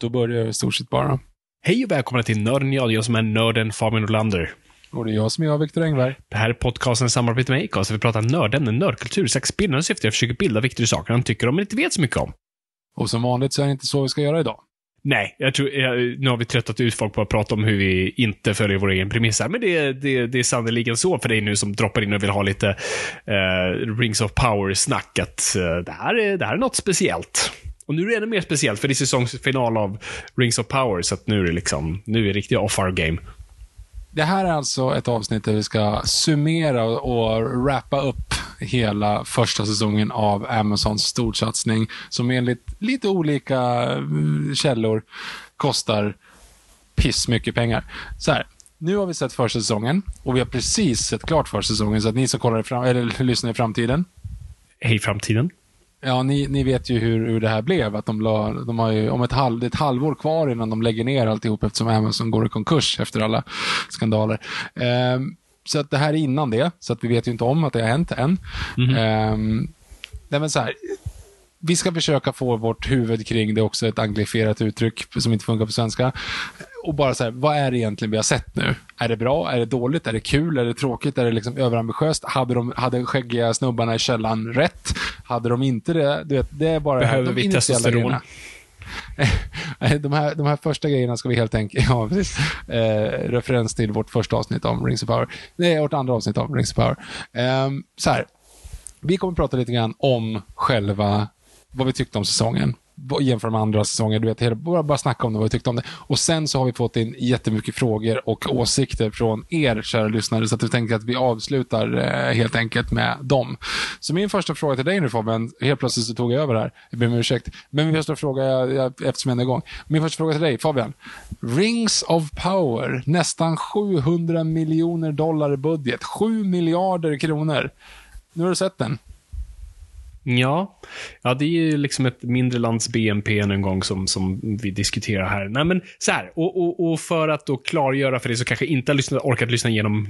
Då börjar jag i stort sett bara. Hej och välkomna till Nörden jag, jag som är nörden Fabian Nordlander. Och det är jag som är jag, Viktor Engberg. Det här är podcasten samarbete med Acast, där vi pratar nördämnen, nördkultur, sex bildande syfte. Jag försöker bilda Viktor i saker han tycker om men inte vet så mycket om. Och som vanligt så är det inte så vi ska göra idag. Nej, jag tror, jag, nu har vi tröttat ut folk på att prata om hur vi inte följer vår egen premiss här, men det, det, det är sannerligen så för dig nu som droppar in och vill ha lite eh, Rings of Power-snack, att eh, det, här är, det här är något speciellt. Och nu är det ännu mer speciellt, för det är säsongsfinal av Rings of Power, så att nu är det liksom, nu är det riktigt off-our game. Det här är alltså ett avsnitt där vi ska summera och wrappa upp hela första säsongen av Amazons storsatsning som enligt lite olika mm, källor kostar piss mycket pengar. Så här, nu har vi sett första säsongen och vi har precis sett klart första säsongen så att ni som kollar i fram, eller lyssnar i framtiden Hej framtiden. Ja, ni, ni vet ju hur, hur det här blev. Att de, la, de har ju, om ett, halv, ett halvår kvar innan de lägger ner alltihop eftersom Amazon går i konkurs efter alla skandaler. Ehm, så att det här är innan det, så att vi vet ju inte om att det har hänt än. Ehm, nej men så här, vi ska försöka få vårt huvud kring det också, ett anglifierat uttryck som inte funkar på svenska. Och bara så här, vad är det egentligen vi har sett nu? Är det bra? Är det dåligt? Är det kul? Är det tråkigt? Är det liksom överambitiöst? Hade de hade skäggiga snubbarna i källan rätt? Hade de inte det? Du vet, det är bara Behöver de vi testosteron? grejerna. de, här, de här första grejerna ska vi helt enkelt, ja precis, eh, referens till vårt första avsnitt om Rings of Power. Är vårt andra avsnitt om Rings of Power. Ehm, så här, vi kommer prata lite grann om själva, vad vi tyckte om säsongen. Jämfört med andra säsonger. Du vet, hela- bara, bara snacka om det, vad vi tyckte om det. Och sen så har vi fått in jättemycket frågor och åsikter från er, kära lyssnare. Så att vi tänker att vi avslutar eh, helt enkelt med dem. Så min första fråga till dig nu Fabian, helt plötsligt så tog jag över här. Jag ber om ursäkt. Men min första fråga, jag, jag, eftersom jag är igång. Min första fråga till dig Fabian. Rings of Power, nästan 700 miljoner dollar i budget. 7 miljarder kronor. Nu har du sett den. Ja. ja, det är ju liksom ett mindre lands BNP än en gång som, som vi diskuterar här. Nej, men så här, och, och, och för att då klargöra för dig som kanske inte har lyssnat, orkat lyssna igenom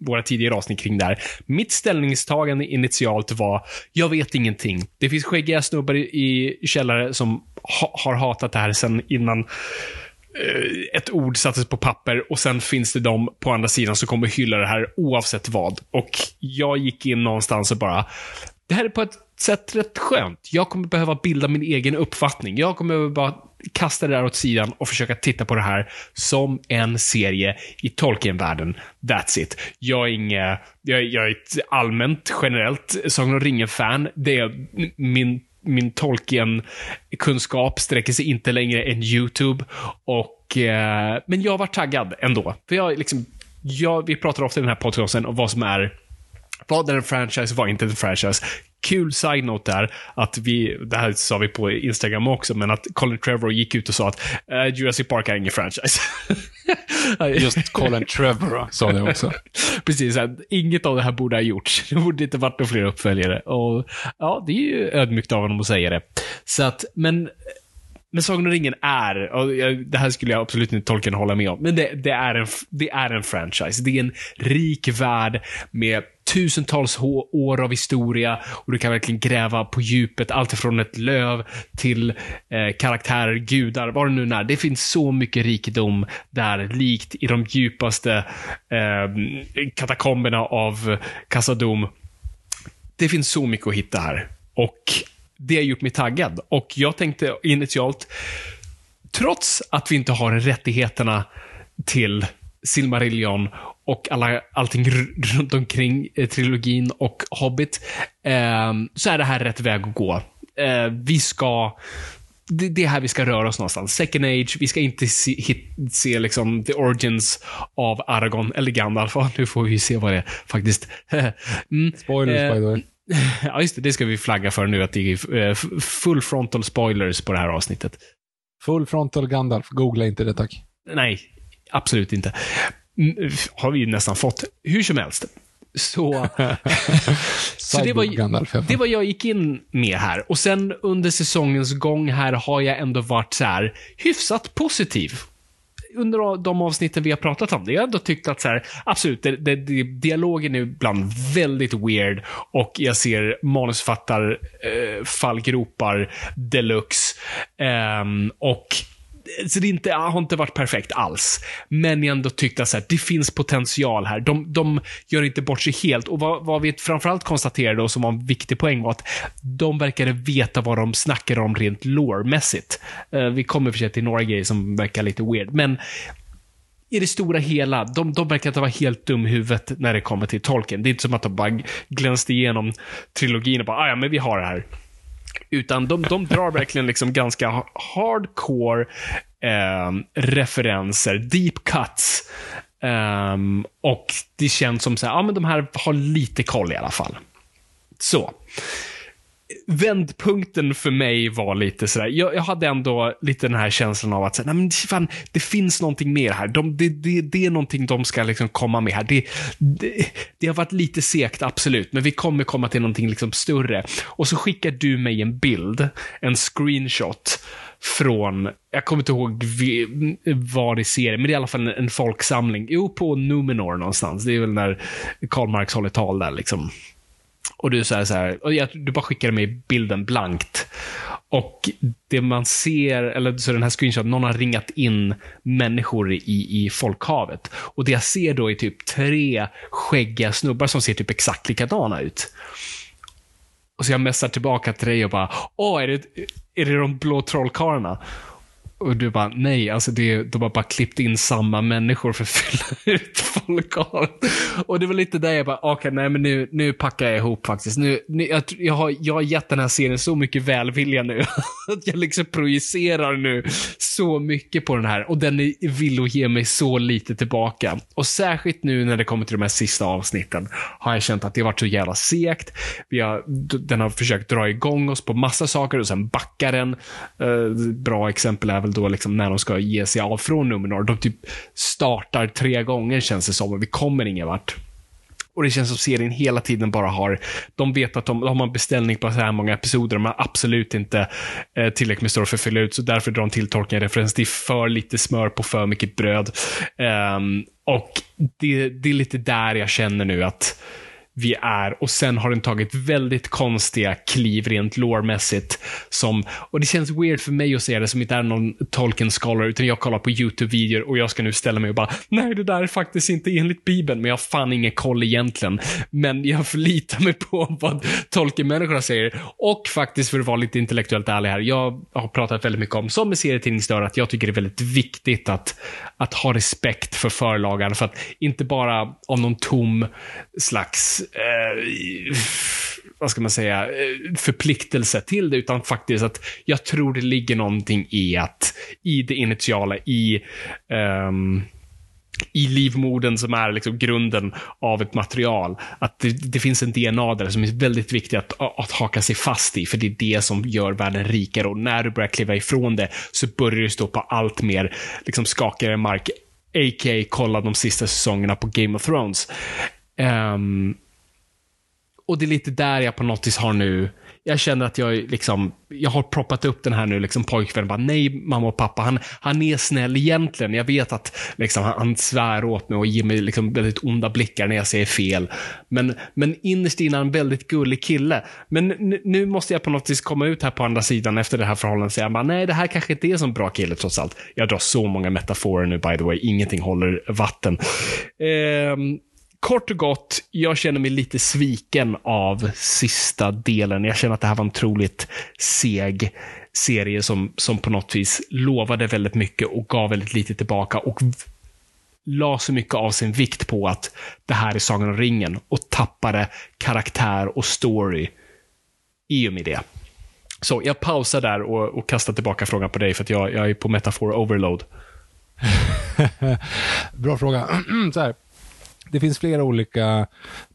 våra tidigare avsnitt kring det här. Mitt ställningstagande initialt var, jag vet ingenting. Det finns skäggiga snubbar i, i källare som ha, har hatat det här sen innan eh, ett ord sattes på papper och sen finns det de på andra sidan som kommer hylla det här oavsett vad. Och jag gick in någonstans och bara, det här är på ett sätt rätt skönt. Jag kommer behöva bilda min egen uppfattning. Jag kommer behöva bara kasta det där åt sidan och försöka titta på det här som en serie i Tolkien-världen. That's it. Jag är inget, jag, jag är ett allmänt, generellt Sagan om ringen-fan. Det är min min Tolkien-kunskap sträcker sig inte längre än YouTube. Och, eh, men jag var taggad ändå. För jag liksom, jag, vi pratar ofta i den här podcasten om vad som är vad är en franchise, vad är inte en franchise? Kul side-note där, att vi, det här sa vi på Instagram också, men att Colin Trevor gick ut och sa att eh, Jurassic Park är ingen franchise. Just Colin Trevor sa det också. Precis, inget av det här borde ha gjorts. Det borde inte varit några fler uppföljare. Och ja, det är ju ödmjukt av honom att säga det. Så att, men men Sagan om ringen är, och det här skulle jag absolut inte Tolkien hålla med om, men det, det, är en, det är en franchise. Det är en rik värld med tusentals år av historia och du kan verkligen gräva på djupet. Allt ifrån ett löv till eh, karaktärer, gudar, vad det nu är. Det finns så mycket rikedom där, likt i de djupaste eh, katakomberna av Casadom. Det finns så mycket att hitta här. Och det har gjort mig taggad. Och jag tänkte initialt, trots att vi inte har rättigheterna till Silmarillion och alla, allting runt omkring eh, trilogin och Hobbit, eh, så är det här rätt väg att gå. Eh, vi ska det, det är här vi ska röra oss någonstans. Second Age, vi ska inte se, hit, se liksom the origins av Aragorn eller Gandalf. Nu får vi se vad det är faktiskt. mm. Spoilers Eh, by the way. Ja, just det. Det ska vi flagga för nu, att det är eh, full frontal spoilers på det här avsnittet. Full frontal Gandalf. Googla inte det tack. Nej, absolut inte. Har vi ju nästan fått. Hur som helst. Så, så det, var, det var jag gick in med här. Och sen under säsongens gång här har jag ändå varit så här hyfsat positiv. Under de avsnitten vi har pratat om det. Jag har ändå tyckt att så här, absolut, det, det, det, dialogen är ibland väldigt weird och jag ser manusfattar eh, fallgropar deluxe. Ehm, och så det inte, har inte varit perfekt alls. Men jag ändå tyckte att så här, det finns potential här. De, de gör inte bort sig helt. Och vad, vad vi framförallt konstaterade och som var en viktig poäng var att de verkade veta vad de snackar om rent lore-mässigt. Eh, vi kommer för sig till några grejer som verkar lite weird, men i det stora hela, de, de verkar inte vara helt dum i huvudet när det kommer till tolken. Det är inte som att de bara glänste igenom trilogin och bara, ah, ja men vi har det här. Utan de, de drar verkligen liksom ganska hardcore eh, referenser, deep cuts. Ehm, och det känns som så här, ja men de här har lite koll i alla fall. Så. Vändpunkten för mig var lite sådär, jag, jag hade ändå lite den här känslan av att, nej men fan, det finns någonting mer här. De, det, det, det är någonting de ska liksom komma med här. Det, det, det har varit lite segt, absolut, men vi kommer komma till någonting liksom större. Och så skickar du mig en bild, en screenshot från, jag kommer inte ihåg vad var i serien, men det är i alla fall en, en folksamling. Jo, på Numenor någonstans. Det är väl när Karl Marx håller tal där liksom. Och du säger så här, och jag, du bara skickade mig bilden blankt. Och det man ser, eller så den här screenshoten, någon har ringat in människor i, i folkhavet. Och det jag ser då är typ tre skäggiga snubbar som ser typ exakt likadana ut. Och så jag messar tillbaka till dig och bara, åh, är det, är det de blå trollkarlarna? Och du bara, nej, alltså det, de har bara klippt in samma människor för att fylla ut folkhavet. Och det var lite där jag bara, okej, nej men nu, nu packar jag ihop faktiskt. Nu, nu, jag, jag, har, jag har gett den här serien så mycket välvilja nu. Att jag liksom projicerar nu så mycket på den här. Och den är vill att ge mig så lite tillbaka. Och särskilt nu när det kommer till de här sista avsnitten har jag känt att det har varit så jävla segt. Vi har, den har försökt dra igång oss på massa saker och sen backar den. Eh, bra exempel är väl då liksom när de ska ge sig av från Numenor. De typ startar tre gånger känns det som och vi kommer ingen vart. Och det känns som serien hela tiden bara har, de vet att de, de har en beställning på så här många episoder, de har absolut inte eh, tillräckligt med story för att fylla ut, så därför drar de till tolkningen referens, Det är för lite smör på för mycket bröd. Um, och det, det är lite där jag känner nu att vi är och sen har den tagit väldigt konstiga kliv rent lårmässigt. Som, och det känns weird för mig att säga det som inte är någon Tolkien scholar, utan jag kollar på YouTube-videor och jag ska nu ställa mig och bara, nej det där är faktiskt inte enligt Bibeln, men jag har fan ingen koll egentligen. Men jag förlitar mig på vad Tolkien-människorna säger. Och faktiskt, för att vara lite intellektuellt ärlig här, jag har pratat väldigt mycket om, som med serietidningsdörr, att jag tycker det är väldigt viktigt att, att ha respekt för förlagan, för att inte bara av någon tom slags eh, vad ska man säga, eh, förpliktelse till det, utan faktiskt att jag tror det ligger någonting i att, i det initiala, i ehm, i livmodern som är liksom grunden av ett material. Att det, det finns en DNA där som är väldigt viktig att, att haka sig fast i, för det är det som gör världen rikare. Och när du börjar kliva ifrån det så börjar du stå på allt mer liksom skakigare mark. A.k.a. kolla de sista säsongerna på Game of Thrones. Um, och det är lite där jag på något vis har nu jag känner att jag liksom, jag har proppat upp den här nu, liksom pojkvännen bara, nej mamma och pappa, han, han är snäll egentligen. Jag vet att liksom, han, han svär åt mig och ger mig liksom väldigt onda blickar när jag säger fel. Men, men innerst inne är han en väldigt gullig kille. Men nu, nu måste jag på något vis komma ut här på andra sidan efter det här förhållandet och säga, bara, nej det här kanske inte är en sån bra kille trots allt. Jag drar så många metaforer nu by the way, ingenting håller vatten. Ehm, kort och gott, jag känner mig lite sviken av sista delen. Jag känner att det här var en otroligt seg serie som, som på något vis lovade väldigt mycket och gav väldigt lite tillbaka och la så mycket av sin vikt på att det här är Sagan om ringen och tappade karaktär och story i och med det. Så jag pausar där och, och kastar tillbaka frågan på dig för att jag, jag är på metafor overload. Bra fråga. så här det finns flera olika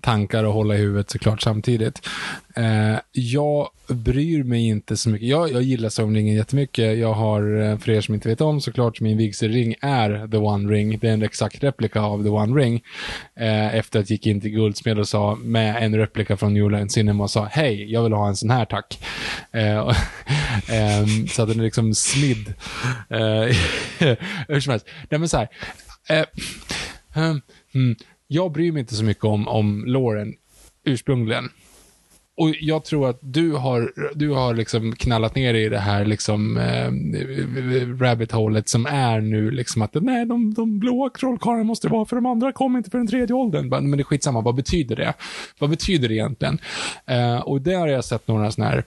tankar att hålla i huvudet såklart samtidigt. Eh, jag bryr mig inte så mycket. Jag, jag gillar Sagan jättemycket. Jag har, eh, för er som inte vet om, såklart min vigselring är The One Ring. Det är en exakt replika av The One Ring. Eh, efter att jag gick in till Guldsmed och sa, med en replika från New Line Cinema och sa, hej, jag vill ha en sån här tack. Eh, ehm, så att den är liksom smidd. Eh, hur som helst. Nej men så här. Eh, mm, mm jag bryr mig inte så mycket om, om Lauren ursprungligen. Och jag tror att du har, du har liksom knallat ner i det här liksom eh, rabbit holet som är nu liksom att nej, de, de blåa trollkarlarna måste vara för de andra kom inte för den tredje åldern. Men det är skitsamma, vad betyder det? Vad betyder det egentligen? Eh, och där har jag sett några sådana här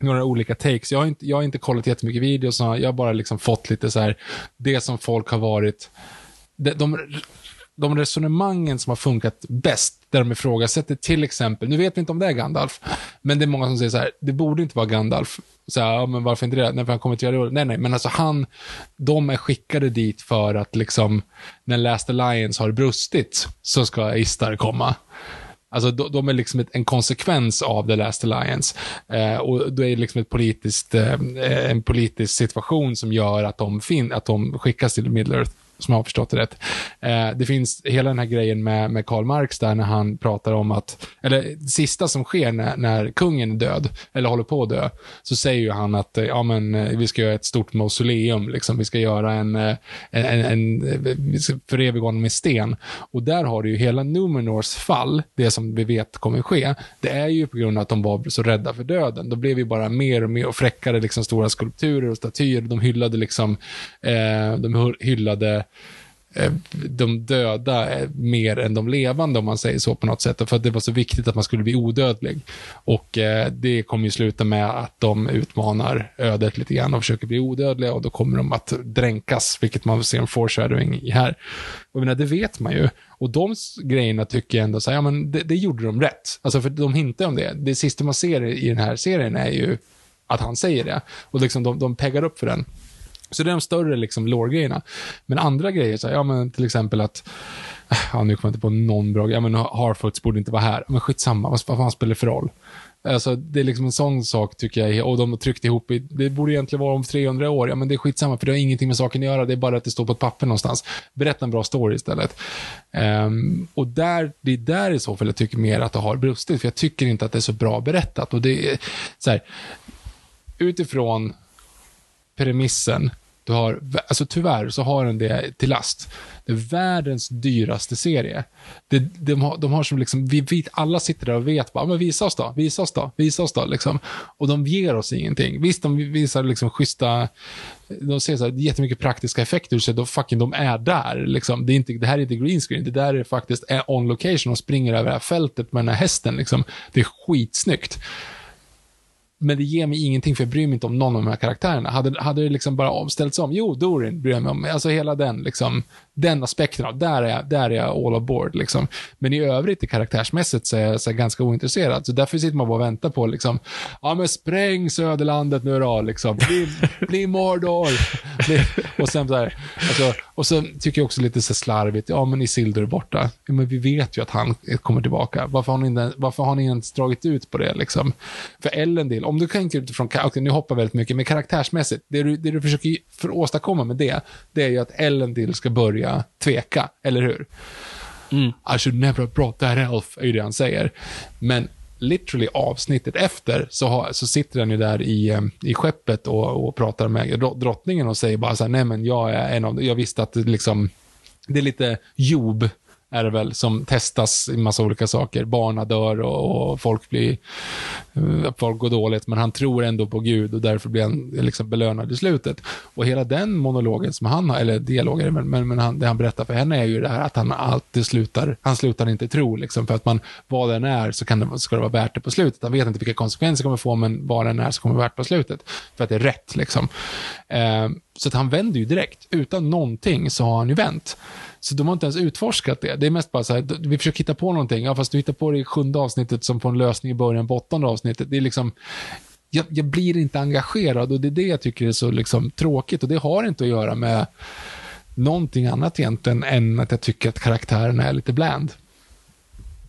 några olika takes. Jag har inte, jag har inte kollat jättemycket videos, jag har bara liksom fått lite så här, det som folk har varit, de, de de resonemangen som har funkat bäst, där de ifrågasätter till exempel, nu vet vi inte om det är Gandalf, men det är många som säger så här, det borde inte vara Gandalf. Så här, ja, men varför inte det? Nej, för han kommer inte göra det. Nej, nej, men alltså han, de är skickade dit för att liksom, när Last Alliance har brustit, så ska Istar komma. Alltså de, de är liksom ett, en konsekvens av The Last Alliance. Eh, och då är det liksom ett politiskt, eh, en politisk situation som gör att de, fin att de skickas till Middle Earth som jag har förstått det rätt. Eh, det finns hela den här grejen med, med Karl Marx där när han pratar om att, eller det sista som sker när, när kungen är död, eller håller på att dö, så säger ju han att eh, ja, men, eh, vi ska göra ett stort mausoleum, liksom. vi ska göra en, eh, en, en, en vi ska föreviga honom med sten. Och där har du ju hela Numenors fall, det som vi vet kommer ske, det är ju på grund av att de var så rädda för döden. Då blev ju bara mer och mer och fräckare liksom stora skulpturer och statyer, de hyllade liksom, eh, de hyllade Eh, Eh, de döda mer än de levande, om man säger så på något sätt. För att det var så viktigt att man skulle bli odödlig. Och eh, det kommer ju sluta med att de utmanar ödet lite grann och försöker bli odödliga och då kommer de att dränkas, vilket man ser en foreshadowing i här. Och menar, det vet man ju. Och de grejerna tycker jag ändå så här, ja men det, det gjorde de rätt. Alltså för de hintar om det. Det sista man ser i den här serien är ju att han säger det. Och liksom de, de peggar upp för den. Så det är de större liksom lore-grejerna. Men andra grejer, så här, ja men till exempel att äh, Ja, nu kommer jag inte på någon bra Ja, men Harfoots borde inte vara här. Men skitsamma, vad, vad fan spelar det för roll? Alltså, det är liksom en sån sak tycker jag, och de har tryckt ihop, i, det borde egentligen vara om 300 år, ja men det är skitsamma för det har ingenting med saken att göra, det är bara att det står på ett papper någonstans. Berätta en bra story istället. Um, och där, det är där i så fall jag tycker mer att det har brustit, för jag tycker inte att det är så bra berättat. Och det är så här, utifrån premissen. Du har, alltså tyvärr så har den det till last. Det är världens dyraste serie. Det, de, har, de har som liksom, vi vet, alla sitter där och vet bara, men visa oss då, visa oss då, visa oss då, liksom. Och de ger oss ingenting. Visst, de visar liksom schyssta, de ser så här, jättemycket praktiska effekter, så de fucking, de är där, liksom. Det, är inte, det här är inte green screen, det där är faktiskt on location och springer över det här fältet med den här hästen, liksom. Det är skitsnyggt men det ger mig ingenting för jag bryr mig inte om någon av de här karaktärerna. Hade, hade det liksom bara omställts om, jo, Dorin bryr jag mig om, alltså hela den liksom, den aspekten av, där är jag, där är jag all aboard liksom. Men i övrigt i karaktärsmässigt så är jag så ganska ointresserad, så därför sitter man bara och väntar på liksom, ja men spräng Söderlandet nu då, liksom, bli, bli Mordor. Bli, och sen så här, alltså, och så tycker jag också lite så slarvigt, ja men Isildur är borta. Ja, men vi vet ju att han kommer tillbaka. Varför har ni, inte, varför har ni ens dragit ut på det liksom? För Elendil, om du tänker utifrån, okej okay, nu hoppar väldigt mycket, men karaktärsmässigt, det du, det du försöker för åstadkomma med det, det är ju att Elendil ska börja tveka, eller hur? Mm. I should never brought that elf, är ju det han säger. Men literally avsnittet efter så, har, så sitter den ju där i, eh, i skeppet och, och pratar med drottningen och säger bara så här, nej men jag är en av, jag visste att det liksom, det är lite Job är det väl, som testas i massa olika saker. Barna dör och, och folk blir, eh, folk går dåligt, men han tror ändå på Gud och därför blir han liksom belönad i slutet. Och hela den monologen som han har, eller dialoger, men, men, men han, det han berättar för henne är ju det här att han alltid slutar, han slutar inte tro, liksom, för att man, vad den är så kan det, ska det vara värt det på slutet. Han vet inte vilka konsekvenser det kommer få, men vad den är så kommer det vara värt på slutet. För att det är rätt, liksom. Eh, så att han vänder ju direkt. Utan någonting så har han ju vänt. Så de har inte ens utforskat det. Det är mest bara så här, vi försöker hitta på någonting. Ja, fast du hittar på det i sjunde avsnittet som får en lösning i början på åttonde avsnittet. Det är liksom, jag, jag, blir inte engagerad och det är det jag tycker är så liksom tråkigt. Och det har inte att göra med någonting annat egentligen än att jag tycker att karaktären är lite bland.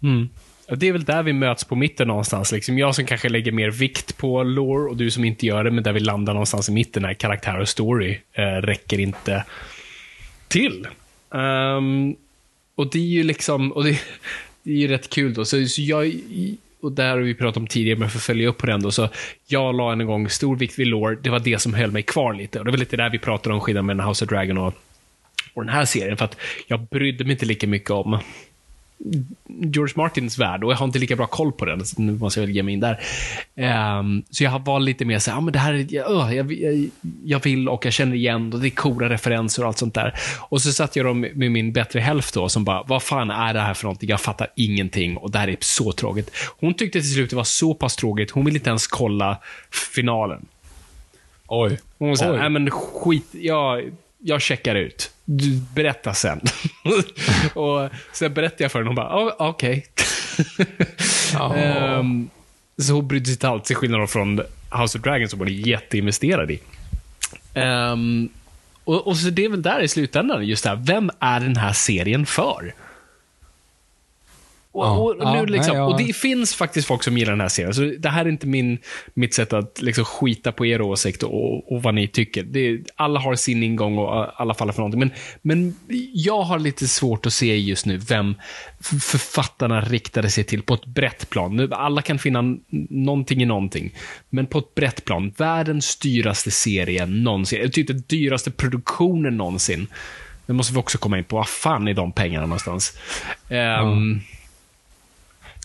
Mm. Det är väl där vi möts på mitten någonstans. Liksom jag som kanske lägger mer vikt på lore och du som inte gör det, men där vi landar någonstans i mitten när karaktär och story eh, räcker inte till. Um, och det är ju liksom, och det, det är ju rätt kul då. Så, så jag, och där har vi pratat om tidigare, men för att följa upp på den då, så jag la en gång stor vikt vid lore. Det var det som höll mig kvar lite. Och det var lite där vi pratade om skillnaden mellan House of Dragon och, och den här serien. För att jag brydde mig inte lika mycket om George Martins värld och jag har inte lika bra koll på den. Så nu måste jag väl ge mig in där. Um, så jag var lite mer så här, ah, men det här, uh, jag, jag, jag, vill och jag känner igen och det är coola referenser och allt sånt där. Och så satt jag då med min bättre hälft då som bara, vad fan är det här för någonting? Jag fattar ingenting och det här är så tråkigt. Hon tyckte till slut det var så pass tråkigt, hon ville inte ens kolla finalen. Oj. Hon sa, nej men skit, jag, jag checkar ut du, berätta sen. och sen berättade jag för henne och hon bara, oh, okej. Okay. oh. um, så hon brydde sig inte alls, till skillnad från House of Dragons som hon är jätteinvesterad i. Um, och, och, så det är väl där i slutändan, just det här, vem är den här serien för? Och, och, ja, nu liksom, nej, ja. och det finns faktiskt folk som gillar den här serien. Så det här är inte min, mitt sätt att liksom skita på er åsikt och, och vad ni tycker. Det, alla har sin ingång och alla faller för någonting. Men, men jag har lite svårt att se just nu vem författarna riktade sig till på ett brett plan. Alla kan finna någonting i någonting. Men på ett brett plan. Världens dyraste serie någonsin. Typ den dyraste produktionen någonsin. Det måste vi också komma in på. Vad fan är de pengarna någonstans? Um, mm.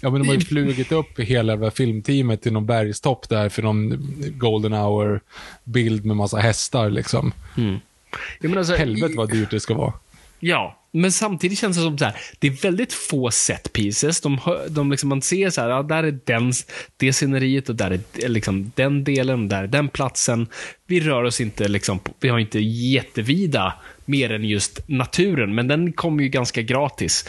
Ja, men de har ju flugit upp hela filmteamet till någon bergstopp där för någon golden hour-bild med massa hästar liksom. Mm. Alltså, Helvete vad dyrt det ska vara. Ja, men samtidigt känns det som så här, det är väldigt få set pieces. De, de liksom, man ser så här, ja, där är den, det sceneriet och där är liksom den delen, där är den platsen. Vi rör oss inte, liksom, vi har inte jättevida mer än just naturen, men den kommer ju ganska gratis.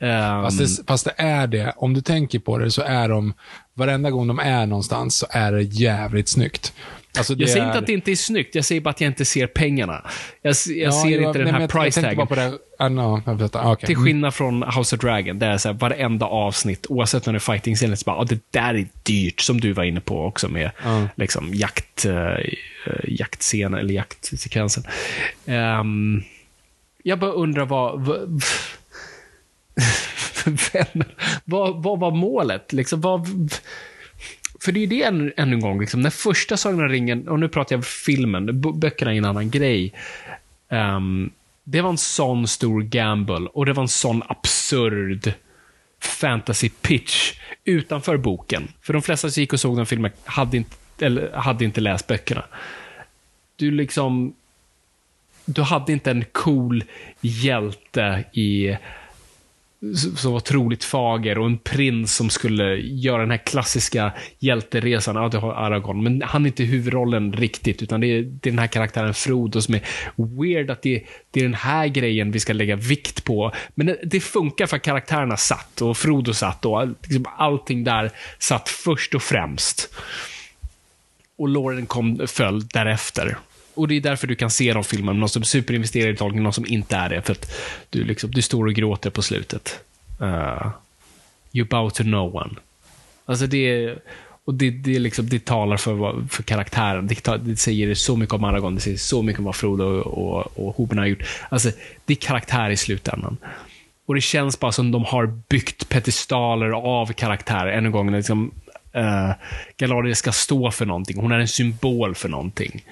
Um, fast, det, fast, det, är det. Om du tänker på det så är de, varenda gång de är någonstans så är det jävligt snyggt. Alltså jag säger är... inte att det inte är snyggt, jag säger bara att jag inte ser pengarna. Jag, jag ja, ser jo, inte den här price taggen. Uh, no, okay. Till skillnad från House of Dragon, där är så här, varenda avsnitt, oavsett när det är fighting scenen, så bara, oh, det där är dyrt, som du var inne på också med uh. liksom, jakt, uh, jaktscenen, eller jaktsekvensen. Um, jag bara undrar vad... vad vem, vad, vad var målet? Liksom, vad, för det är det ännu, en, en gång, liksom, när första Sagan om ringen, och nu pratar jag om filmen, böckerna är en annan grej. Um, det var en sån stor gamble och det var en sån absurd fantasy pitch utanför boken. För de flesta som gick och såg den filmen hade inte, eller hade inte läst böckerna. Du liksom, du hade inte en cool hjälte i som var otroligt fager och en prins som skulle göra den här klassiska hjälteresan. Ja, du har Aragorn, men han är inte huvudrollen riktigt, utan det är, det är den här karaktären Frodo som är weird att det, det är den här grejen vi ska lägga vikt på. Men det, det funkar för att karaktärerna satt och Frodo satt och liksom allting där satt först och främst. Och Lauren kom, föll därefter. Och det är därför du kan se de filmerna någon som superinvesterar i tolkning, någon som inte är det. För att du, liksom, du står och gråter på slutet. Uh, you bow to no one. Alltså det och det, det, liksom, det talar för, för karaktären. Det, det, säger så mycket om Aragorn, det säger så mycket om vad Frodo och, och, och Hoben har gjort. Alltså, det är karaktär i slutändan. Och det känns bara som de har byggt pedestaler av karaktärer. Än en gång, liksom, uh, Galadriel ska stå för någonting. Hon är en symbol för någonting.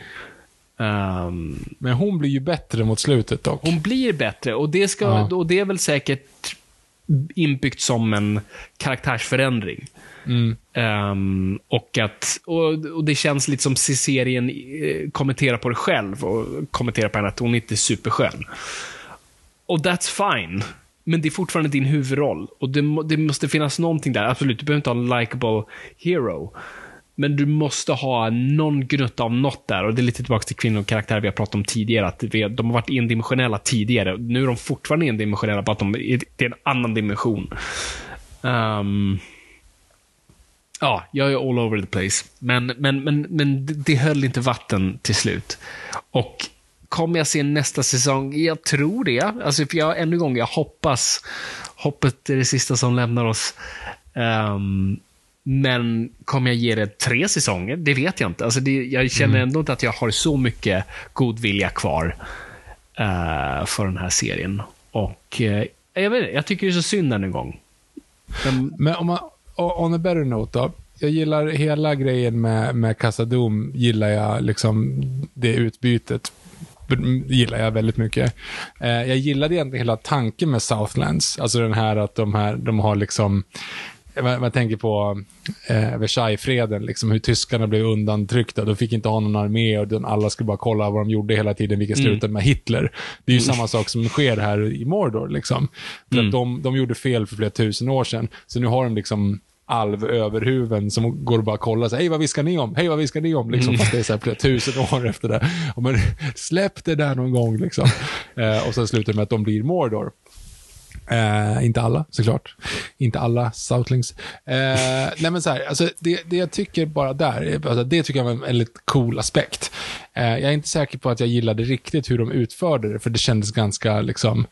Um, Men hon blir ju bättre mot slutet dock. hon blir bättre och det, ska, Ja. och det är väl säkert inbyggt som en karaktärsförändring. Mm. Ehm, och, att, och, och det känns lite som se- serien eh, kommenterar på det själv och kommenterar på henne att hon inte är superskön. Och that's fine. Men det är fortfarande din huvudroll. Och det, må- det måste finnas någonting där. Absolut, du behöver inte ha en likable hero. Men du måste ha någon gnutta av något där. Och det är lite tillbaka till kvinnokaraktärer vi har pratat om tidigare. Att vi, de har varit endimensionella tidigare. Nu är de fortfarande endimensionella, bara att de, det är en annan dimension. Um, Ja, jag är all over the place. Men, men, men, men det- höll inte vatten till slut. Och kommer jag se nästa säsong? Jag tror det. Alltså, för jag, ännu en gång, jag hoppas. Hoppet är det sista som lämnar oss. Um, men kommer jag ge det tre säsonger? Det vet jag inte. Alltså det, jag känner ändå inte att jag har så mycket god vilja kvar eh, för den här serien. Och eh, jag vet inte, jag tycker det är så synd än en gång. Men, Men om man, on a better note då. Jag gillar hela grejen med, med Casadum, gillar jag liksom det utbytet. Gillar jag väldigt mycket. Eh, jag gillade egentligen hela tanken med Southlands. Alltså den här att de här, de har liksom, man, man tänker på eh, Versaillesfreden, liksom hur tyskarna blev undantryckta. De fick inte ha någon armé och alla skulle bara kolla vad de gjorde hela tiden, vilket slutade med Hitler. Det är ju samma sak som sker här i Mordor. Liksom. För att de, de gjorde fel för flera tusen år sedan, så nu har de liksom alvöverhuven som går och bara kollar så hej vad viskar ni om? Hej vad viskar ni om? Liksom, Fast det är så här flera tusen år efter det. Och men, släpp det där någon gång liksom. Eh, och sen slutar det med att de blir Mordor. Eh, inte alla, såklart. Inte alla Southlings. Eh, nej men så här, alltså det, det jag tycker bara där, alltså det tycker jag var en väldigt cool aspekt. Eh, jag är inte säker på att jag gillade riktigt hur de utförde det, för det kändes ganska liksom,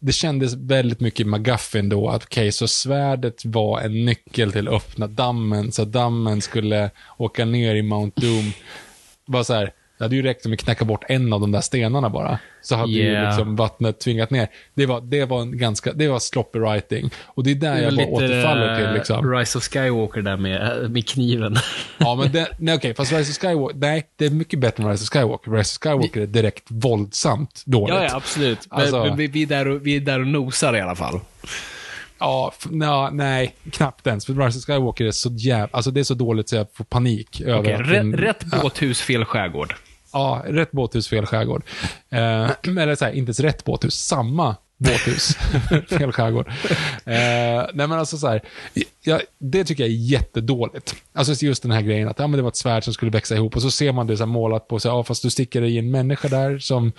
det kändes väldigt mycket McGuffin då, att okej, så svärdet var en nyckel till att öppna dammen, så dammen skulle åka ner i Mount Doom. Bara så här, det hade ju räckt med att knäcka bort en av de där stenarna bara. Så hade ju Yeah. liksom vattnet tvingat ner. Det var, det var en ganska, det var sloppy writing. Och det är där Det jag bara återfaller eh, till liksom. Rise of Skywalker där med, med kniven. Ja, men det, nej okej, fast Rise of Skywalker, nej, det är mycket bättre än Rise of Skywalker. Rise of Skywalker är direkt våldsamt dåligt. ja, ja, absolut. Alltså- men vi, vi, är där och, vi är där och nosar i alla fall. Ja, nja, nej, knappt ens. För Rise of Skywalker är så jävla, alltså det är så dåligt så jag får panik över rätt, den- rätt båthus, fel skärgård. Ja, rätt båthus, fel skärgård. Eh, eller så här, inte ens rätt båthus, samma båthus, fel skärgård. Eh, nej men alltså så här, ja, det tycker jag är jättedåligt. Alltså just den här grejen att ja, men det var ett svärd som skulle växa ihop och så ser man det så här målat på, så här, ja, fast du sticker i en människa där som,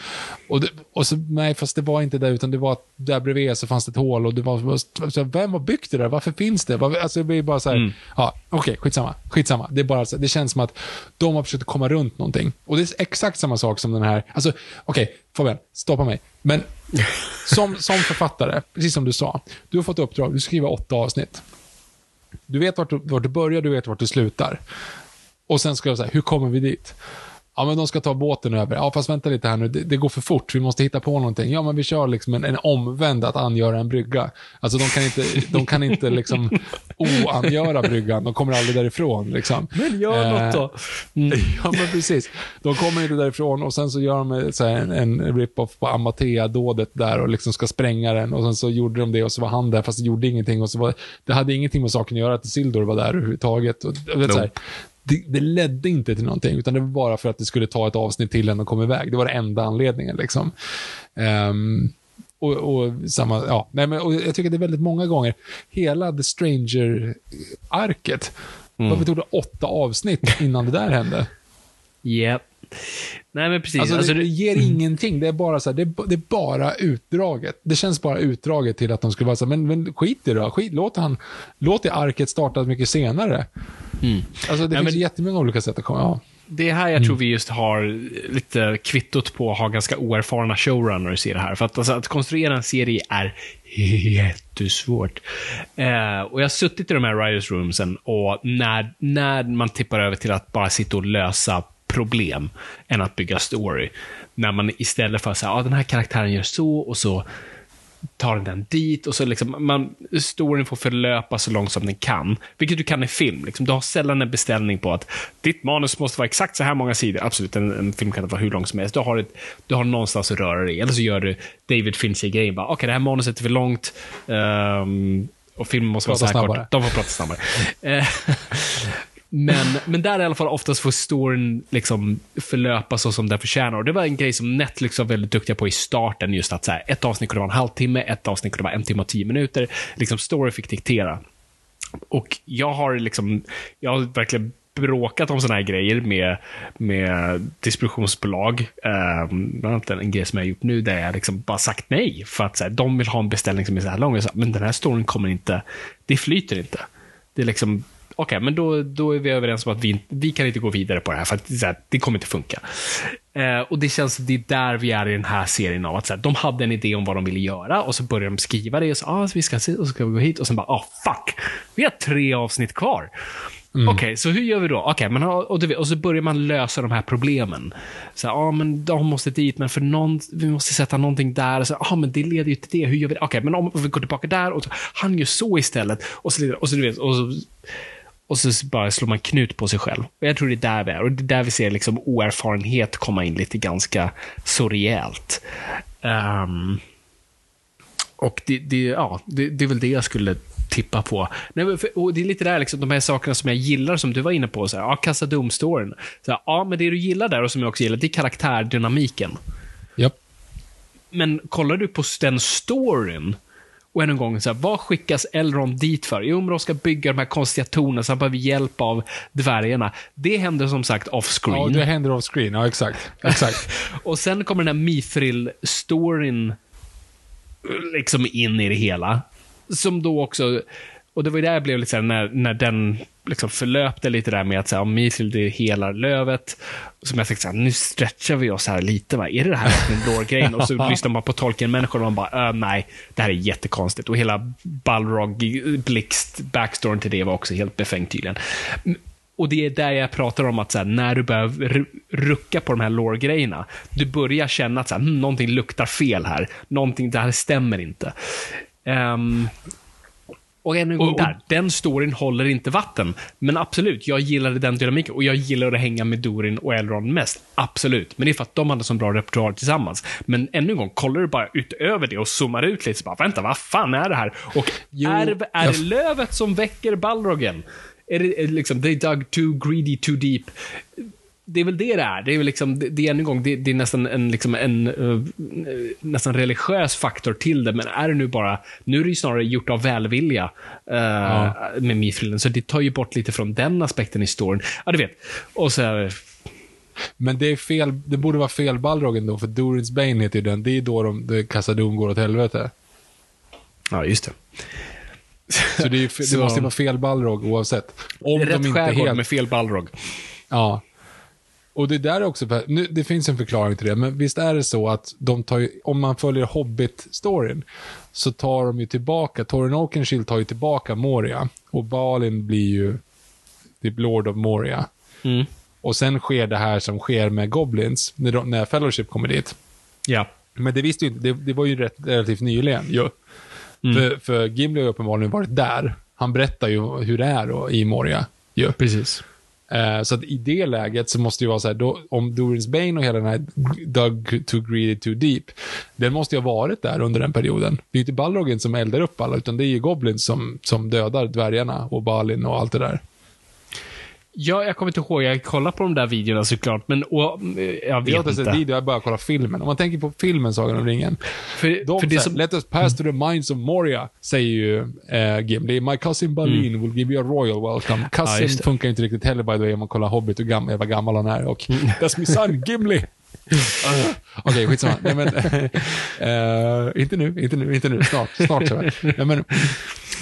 och, det, och så, nej fast det var inte det utan det var att där bredvid så fanns det ett hål och det var, så här, vem har byggt det där? Varför finns det? Varför, alltså det blir bara så här, ja, okej, skitsamma, skitsamma. Det är bara så, det känns som att de har försökt komma runt någonting. Och det är exakt samma sak som den här, alltså okej, Fabian, stoppa mig. Men som, som författare, precis som du sa, du har fått uppdrag, du skriver åtta avsnitt. Du vet vart du, vart du börjar, du vet vart du slutar. Och sen ska jag säga, hur kommer vi dit? Ja, men de ska ta båten över. Ja, fast vänta lite här nu, det, det går för fort, vi måste hitta på någonting. Ja, men vi kör liksom en, en omvänd att angöra en brygga. Alltså de kan inte, de kan inte liksom oangöra bryggan, de kommer aldrig därifrån. Liksom. Men gör Eh, något då. Ja, men precis. De kommer inte därifrån och sen så gör de så här en, en rip-off på Amatea-dådet där och liksom ska spränga den och sen så gjorde de det och så var han där fast det gjorde ingenting och så var det hade ingenting med saken att göra att Isildur var där överhuvudtaget. Och, vet, så här, det, det ledde inte till någonting utan det var bara för att det skulle ta ett avsnitt till än att komma iväg. Det var den enda anledningen liksom. Ehm, och, och samma, ja, nej men och jag tycker det är väldigt många gånger, hela The Stranger-arket, varför tog det åtta avsnitt innan det där hände? Yep. Nej, men precis. Alltså, Alltså, det, det ger ingenting, det är bara så här, det, är, det är bara utdraget. Det känns bara utdraget till att de skulle vara så här, men, men skit i det då, skit, låt, han, låt det arket starta mycket senare. Alltså det Ja, finns men- jättemånga olika sätt att komma, ja. Det är här jag tror vi just har lite kvittot på att ha ganska oerfarna showrunners i det här. För att, alltså, att konstruera en serie är jättesvårt. Eh, och jag har suttit i de här writers roomsen och när, när man tippar över till att bara sitta och lösa problem än att bygga story. När man istället för att säga, ah, den här karaktären gör så och så. Tar den dit och så liksom, man, storyn får förlöpa så långt som den kan. Vilket du kan i film. Liksom. Du har sällan en beställning på att ditt manus måste vara exakt så här många sidor. Absolut, en, en film kan inte vara hur lång som helst. Du har, ett, du har någonstans att röra dig Eller så gör du David Fincher-grejen. Okej, okay, det här manuset är för långt. Um, och filmen måste prata vara så här snabbare. kort. De får prata snabbare. Men, men där i alla fall oftast får storyn liksom förlöpa så som den förtjänar. Och det var en grej som Netflix var väldigt duktiga på i starten. Just att så här, ett avsnitt kunde vara en halvtimme, ett avsnitt kunde vara en timme och tio minuter. Liksom story fick diktera. Och jag har liksom, jag har verkligen bråkat om sådana här grejer med, med distributionsbolag. Um, bland annat en grej som jag har gjort nu där jag liksom bara sagt nej. För att så här, de vill ha en beställning som är så här lång. Så, men den här storyn kommer inte, det flyter inte. Det är liksom, okay, men då, då är vi överens om att vi, vi kan inte gå vidare på det här, för att det, här, det kommer inte funka. Eh, och det känns, det är där vi är i den här serien av att så här, de hade en idé om vad de ville göra och så började de skriva det och så, ah, så vi ska se, och så ska vi gå hit och sen bara, ah, fuck, vi har tre avsnitt kvar. Mm. Okej, okay, så hur gör vi då? Okay, men och, och så börjar man lösa de här problemen. Så ja, ah, men de måste dit, men för någon, vi måste sätta någonting där. Så, ah, men det leder ju till det. Hur gör vi det? Okej, okay, men om vi går tillbaka där och så, han gör så istället. Och så, och så, du vet, och så, och så bara slår man knut på sig själv. Och jag tror det är där vi är. Och det är där vi ser liksom oerfarenhet komma in lite ganska så rejält. Um, och det, det, ja, det, det är väl det jag skulle tippa på. Nej, och det är lite där, liksom, de här sakerna som jag gillar, som du var inne på. Så här, ja, kassa domstoryn. ja, men det du gillar där och som jag också gillar, det är karaktärdynamiken. Yep. Men kollar du på den storyn, och än en gång, så här, vad skickas Elrond dit för? Jo, men de ska bygga de här konstiga tornen, så han behöver hjälp av dvärgarna. Det händer som sagt off-screen. Ja, det händer off-screen. Ja, exakt. exakt. och sen kommer den här Mithril-storyn liksom in i det hela. Som då också, och det var ju där jag blev lite såhär, när, när den liksom förlöpte lite där med att säga, Mithril det helar lövet. Som jag tänkte såhär, nu stretchar vi oss här lite va, är det det här lore-grejen? och så lyssnar man på Tolkien-människor och man bara, äh, nej, det här är jättekonstigt. Och hela Balrog, Blixt, backstoryn till det var också helt befängt tydligen. Och det är där jag pratar om att så här, när du börjar rucka på de här lore-grejerna, du börjar känna att så här, hm, någonting luktar fel här. Någonting, det här stämmer inte. Um, och ännu en gång där, den storyn håller inte vatten. Men absolut, jag gillade den dynamiken och jag gillade att hänga med Dorin och Elrond mest. Absolut. Men det är för att de hade så bra repertoar tillsammans. Men ännu en gång, kollar du bara utöver det och zoomar ut lite, så bara, vänta, vad fan är det här? Och jo, är, är jag... det lövet som väcker Balrogen? Är det liksom, they dug too greedy, too deep? Det är väl det det är. Det är, väl liksom, det, det är en gång, det, det är nästan en, liksom en uh, nästan religiös faktor till det, men är det nu bara, nu är det ju snarare gjort av välvilja uh, ja. med Mithrilen, så det tar ju bort lite från den aspekten i storyn. Ja, du vet. Och så men det är fel, det borde vara fel Balrogen då, för Dorins Bane heter ju den. Det är då de, Kassadum går åt helvete. Ja, just det. Så det, är, det måste vara fel Balrog oavsett. Om rätt de inte helt... med fel Balrog. Ja, och det där är också, nu, det finns en förklaring till det, men visst är det så att de tar ju, om man följer Hobbit-storyn, så tar de ju tillbaka, Torin Oakenshield tar ju tillbaka Moria, och Balin blir ju The Lord of Moria. Mm. Och sen sker det här som sker med Goblins, när, de, när Fellowship kommer dit. Ja. Men det visste ju inte, det, det var ju rätt, relativt nyligen ju. Mm. För, för Gimli har ju uppenbarligen varit där. Han berättar ju hur det är då, i Moria. Ju. Precis. Uh, så att i det läget så måste det vara så här, då, om Dorins Bane och hela den här Dug too greedy too deep, den måste ju ha varit där under den perioden. Det är ju inte Balrogen som eldar upp alla, utan det är ju Goblin som, som dödar dvärgarna och Balin och allt det där. Ja, jag kommer inte ihåg. Jag kollar på de där videorna såklart, men och, jag vet jag har inte. sett video, jag bara kollar filmen. Om man tänker på filmen Sagan om ringen. För, de, för det som... Let us pass to the minds of Moria, säger ju äh, Gimli. My cousin Balin mm. will give you a royal welcome. Cousin ja, funkar inte riktigt heller by the way, om man kollar Hobbit och gam vad gammal han är. Och mm. that's my son Gimli. Okej, okay, skitsamma. Nej, men, uh, inte nu, inte nu, inte nu. Snart, snart. Nej, men,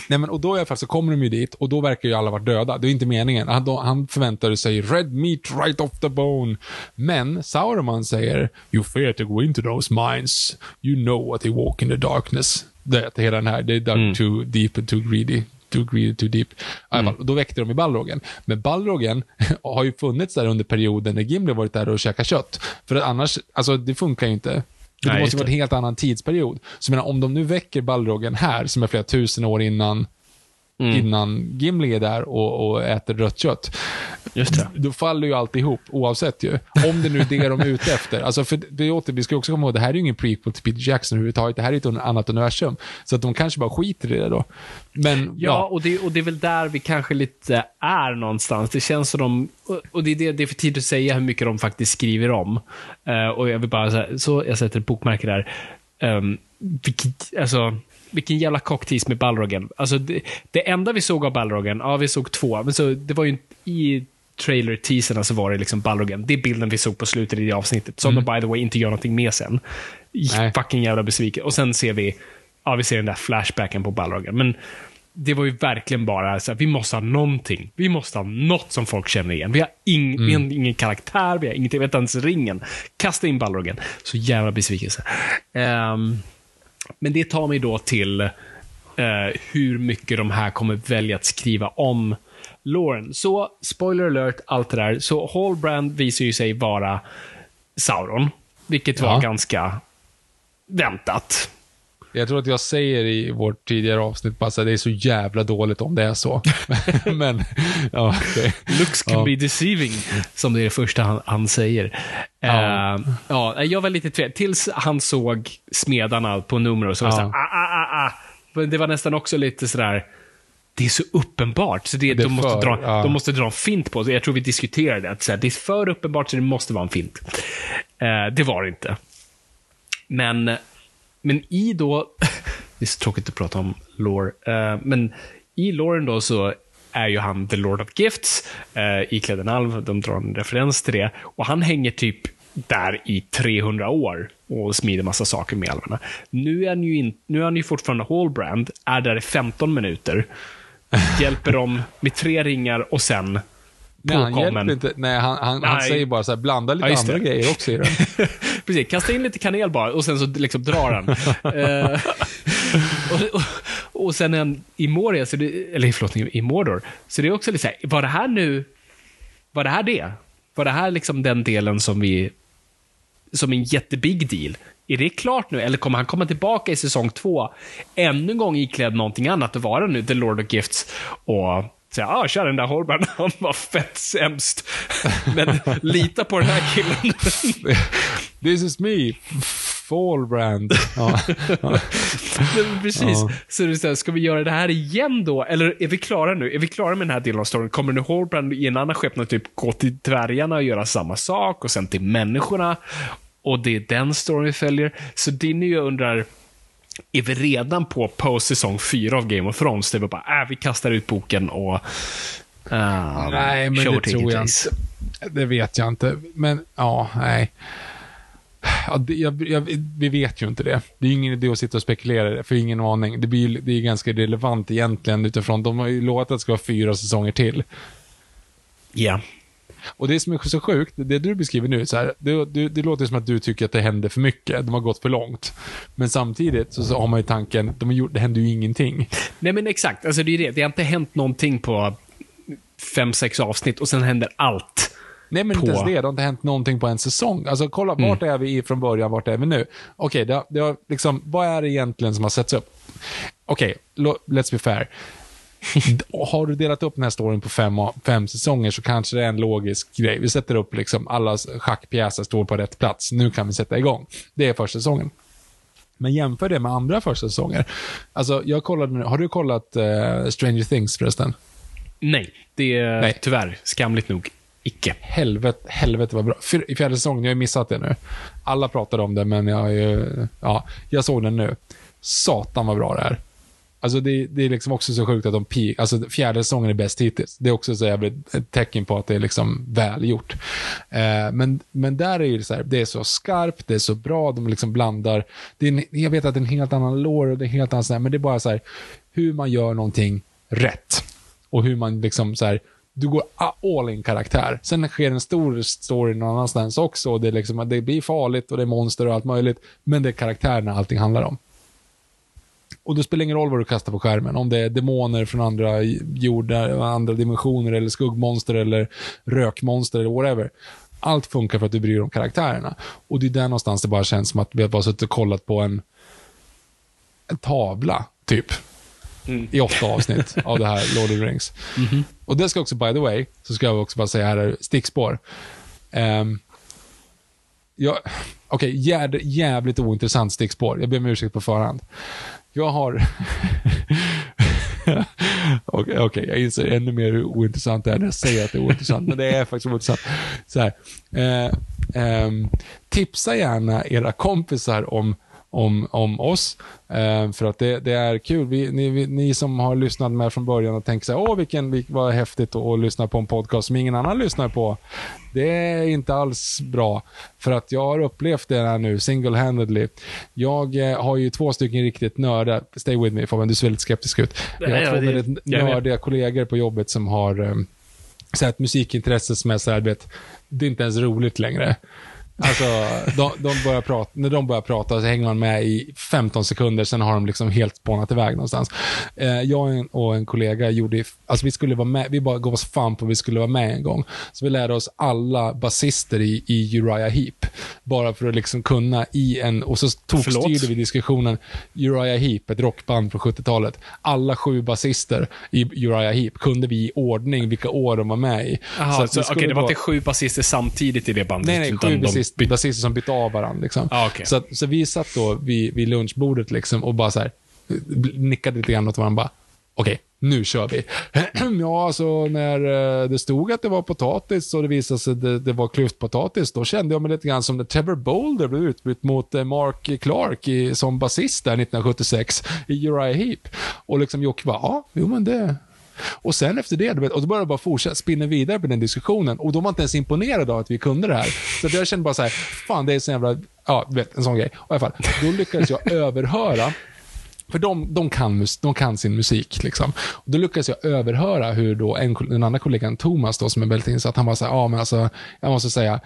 Nej, men, och då i alla fall så kommer de ju dit och då verkar ju alla vara döda. Det är inte meningen. Han, då, han förväntade sig red meat right off the bone. Men Sauron säger you fear to go into those mines. You know what they walk in the darkness. Det, det hela den här, they dug mm. too deep and too greedy too greedy, too deep. Mm. Då väckte de i Balrogen. Men Balrogen har ju funnits där under perioden när Gimli varit där och käkat kött. För att annars, alltså det funkar ju inte. Det Nej, måste vara en helt annan tidsperiod. Så jag menar, om de nu väcker Balrogen här, som är flera tusen år innan, Mm. innan Gimli är där och, och äter rött kött, Just det. då faller ju alltihop, oavsett ju. Om det nu är det de är ute efter. Alltså, för det, åter, vi ska också komma ihåg, det här är ju ingen prequel till Peter Jackson överhuvudtaget. Det här är ett annat universum. Så att de kanske bara skiter i det då. Men, Ja, ja. Och, det, och det är väl där vi kanske lite är någonstans. Det känns som de, och- det är, det, det är för tidigt att säga hur mycket de faktiskt skriver om. Eh, och jag vill bara så, här, så jag sätter ett bokmärke där. Um, vilket, alltså, vilken jävla cocktease med Balrogen. Alltså, det, det enda vi såg av Balrogen, ja vi såg två, men så, det var ju inte- i trailer-teaserna så var det liksom Balrogen. Det är bilden vi såg på slutet i det avsnittet. Som de by the way inte gör någonting med sen. Nej. Fucking jävla besviken. Och sen ser vi, ja vi ser den där flashbacken på Balrogen. Men det var ju verkligen bara så här, vi måste ha någonting. Vi måste ha något som folk känner igen. Vi har, ing, vi har ingen karaktär, vi har ingenting, vi har inte ens ringen. Kasta in Balrogen. Så jävla besvikelse. Ehm, men det tar mig då till eh, hur mycket de här kommer välja att skriva om Lauren. Så, spoiler alert, allt det där. Så Hallbrand visar ju sig vara Sauron. Vilket var Ja. ganska väntat. Jag tror att jag säger i vårt tidigare avsnitt bara så här, det är så jävla dåligt om det är så. Men, ja, okej. Looks can Ja. be deceiving, som det är det första han, han säger. Ja. Eh, ja, jag var lite tveksam. Tills han såg smedarna på nummer och så var Ja. såhär, ah, ah, ah, ah. Men det var nästan också lite sådär, det är så uppenbart, så det, Det de, måste för- dra, ja. de måste dra en fint på det. Jag tror vi diskuterade att så här, det är för uppenbart så det måste vara en fint. Eh, det var det inte. Men, men i då, det är så tråkigt att prata om lore, eh, men i loren då så är ju han the Lord of Gifts, eh, iklädd en alv, de drar en referens till det, och han hänger typ där i 300 år och smider massa saker med alverna. Nu är han ju, in, nu är han ju fortfarande Hallbrand, är där i 15 minuter, hjälper dem med tre ringar och sen Nej, han hjälper inte. Nej, han, han, han Nej. säger bara så här, blanda lite Ja, andra det. grejer också i den. Precis, kasta in lite kanel bara och sen så liksom drar han. Eh, och, och, och sen han i Moria, så det, eller förlåt, i Mordor. Så det är också lite så här, var det här nu, var det här det? Var det här liksom den delen som vi, som en jättebig deal? Är det klart nu, eller kommer han komma tillbaka i säsong två, ännu en gång iklädd någonting annat och vara nu The Lord of Gifts och säga, ah, tja den där Holbrand, han var fett sämst. Men lita på den här killen. This is me, Fallbrand. Ja. Ja. Precis. Ja. Så det är så här, ska vi göra det här igen då? Eller är vi klara nu? Är vi klara med den här delen av storyn? Kommer nu Hallbrand i en annan skepnad typ gå till dvärgarna och göra samma sak och sen till människorna? Och det är den storyn vi följer. Så Dinny jag undrar, är vi redan på post säsong 4 av Game of Thrones? Där vi bara, äh, vi kastar ut boken och... Uh, Nej, men det tror jag inte. Det vet jag inte. Men, ja, nej. Ja, det, jag, jag, vi vet ju inte det. Det är ingen idé att sitta och spekulera det, för ingen aning. Det, blir, ju- det är ganska relevant egentligen utifrån, de har ju lovat att det ska vara fyra säsonger till. Ja. Och det som är så sjukt, det du beskriver nu, så här, det, det, det låter som att du tycker att det händer för mycket, de har gått för långt. Men samtidigt så, så har man ju tanken, de har gjort, det händer ju ingenting. Nej men exakt, alltså det är det. Det har inte hänt någonting på fem, sex avsnitt och sen händer allt. Nej, men inte på- ens det. Det har inte hänt någonting på en säsong. Alltså, kolla, vart är vi från början, vart är vi nu? Okej, det, har- det har liksom, vad är det egentligen som har setts upp? Okej, lo- let's be fair. har du delat upp den här storyn på fem, fem säsonger så kanske det är en logisk grej. Vi sätter upp liksom alla schackpjäser står på rätt plats. Nu kan vi sätta igång. Det är första säsongen. Men jämför det med andra första säsonger. Alltså, jag kollade nu, har du kollat eh, Stranger Things förresten? Nej, det är Nej. tyvärr skamligt nog icke. Helvete, helvete vad bra. I fjärde säsongen, jag har ju missat det nu. Alla pratade om det, men jag ja, jag såg den nu. Satan vad bra det är. Alltså det, det är liksom också så sjukt att de peak, alltså fjärde säsongen är bäst hittills. Det är också så jävligt ett tecken på att det är liksom välgjort. Eh, men, men där är ju så här, det är så skarpt, det är så bra, de liksom blandar. Det en, jag vet att det är en helt annan lore och det är helt annan så här, men det är bara så här, hur man gör någonting rätt. Och hur man liksom så här, du går all in karaktär. Sen sker en stor story någon annanstans också. Och det, är liksom, det blir farligt och det är monster och allt möjligt. Men det är karaktärerna allting handlar om. Och då spelar det ingen roll vad du kastar på skärmen. Om det är demoner från andra jordar, andra dimensioner eller skuggmonster eller rökmonster eller whatever. Allt funkar för att du bryr dig om karaktärerna. Och det är där någonstans det bara känns som att vi har bara suttit och kollat på en, en tavla, typ. I åtta avsnitt av det här Lord of the Rings. Och det ska också, by the way, så ska jag också bara säga här, stickspår. Um, jag, Okej, jäd, jävligt ointressant stickspår. Jag ber om ursäkt på förhand. Jag har... Okej, okay, jag inser ännu mer hur ointressant det är när jag säger att det är ointressant, men det är faktiskt ointressant. Så här, eh, eh, tipsa gärna era kompisar om om, om oss. Eh, för att det, det, är kul. Vi, ni, ni, som har lyssnat med från början och tänker så här, åh vilken, vad häftigt att lyssna på en podcast som ingen annan lyssnar på. Det är inte alls bra. För att jag har upplevt det här nu, single-handedly. Jag eh, har ju två stycken riktigt nörda, stay with me Fabian, du ser väldigt skeptisk ut. Jag har två väldigt nördiga kollegor på jobbet som har eh, så ett musikintresse som är så här, vet, det är inte ens roligt längre. Alltså, de, de börjar prata, när de börjar prata så hänger man med i 15 sekunder, sen har de liksom helt spånat iväg någonstans. Eh, jag och en kollega gjorde, alltså vi skulle vara med, vi bara gav oss fan på att vi skulle vara med en gång. Så vi lärde oss alla basister i, i Uriah Heep. Bara för att liksom kunna i en, och så tokstyrde vi diskussionen. Uriah Heep, ett rockband från 70-talet. Alla sju basister i Uriah Heep kunde vi i ordning vilka år de var med i. Aha, så, så okej, okay, det var inte sju basister samtidigt i det bandet? Nej, nej, sju basister basist, basister som bytte av varandra. Liksom. Ah, okay. så, så vi satt då vid, vid lunchbordet liksom, och bara så här, nickade lite grann åt varandra. Bara, Okej, okay, nu kör vi. ja, alltså när eh, det stod att det var potatis och det visade sig att det, det var klyftpotatis, då kände jag mig lite grann som när Trevor Boulder blev utbytt mot eh, Mark Clark i, som basist där 1976 i Uriah Heep. Och liksom Jocke bara, ja, jo men det, och sen efter det, vet, och då började jag bara fortsätta spinna vidare på den diskussionen. Och de var inte ens imponerade av att vi kunde det här. Så jag kände bara så här, fan det är så jävla, ja, vet, en sån grej. Och i alla fall, då lyckades jag överhöra för de, de, kan, de kan sin musik. Liksom. Och då lyckades jag överhöra hur då en, den andra kollegan, Thomas, då, som är väldigt insatt, han var så här, ja men alltså, jag måste säga,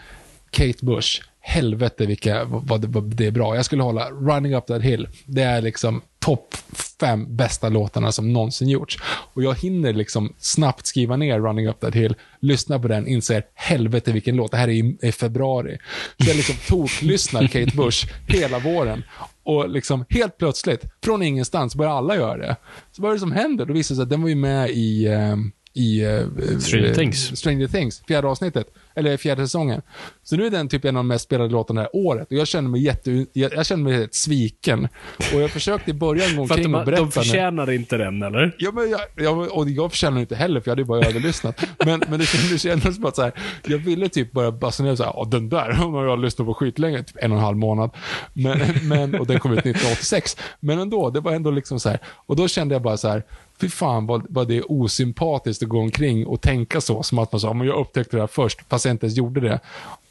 Kate Bush, helvete vilka, vad, vad det är bra. Jag skulle hålla Running Up That Hill. Det är liksom topp fem bästa låtarna som någonsin gjorts. Och jag hinner liksom snabbt skriva ner Running Up That Hill, lyssna på den, inser helvete vilken låt, det här är i, i februari. Så jag liksom toklyssnar Kate Bush hela våren. Och liksom helt plötsligt, från ingenstans, börjar alla göra det. Så vad är det som händer? Då visar det sig att den var ju med i um, i uh, Stranger, Things. Stranger Things, fjärde avsnittet. Eller fjärde säsongen. Så nu är den typ en av de mest spelade låtarna det här året. Och jag känner mig jätte... Jag, jag känner mig helt sviken. Och jag försökte i början gå omkring och berätta. De förtjänar nu. inte den, eller? Ja, men jag, jag, och jag förtjänar inte heller, för jag hade ju bara överlyssnat. men, men det kändes, kändes att så här, jag ville typ börja basunera såhär, ja den där har jag lyssnat på skitlänge, typ en och en halv månad. Men, men, och den kom ut 1986. Men ändå, det var ändå liksom så här. Och då kände jag bara så här, fy fan vad, vad det är osympatiskt att gå omkring och tänka så. Som att man sa, men jag upptäckte det här först, fast jag inte ens gjorde det.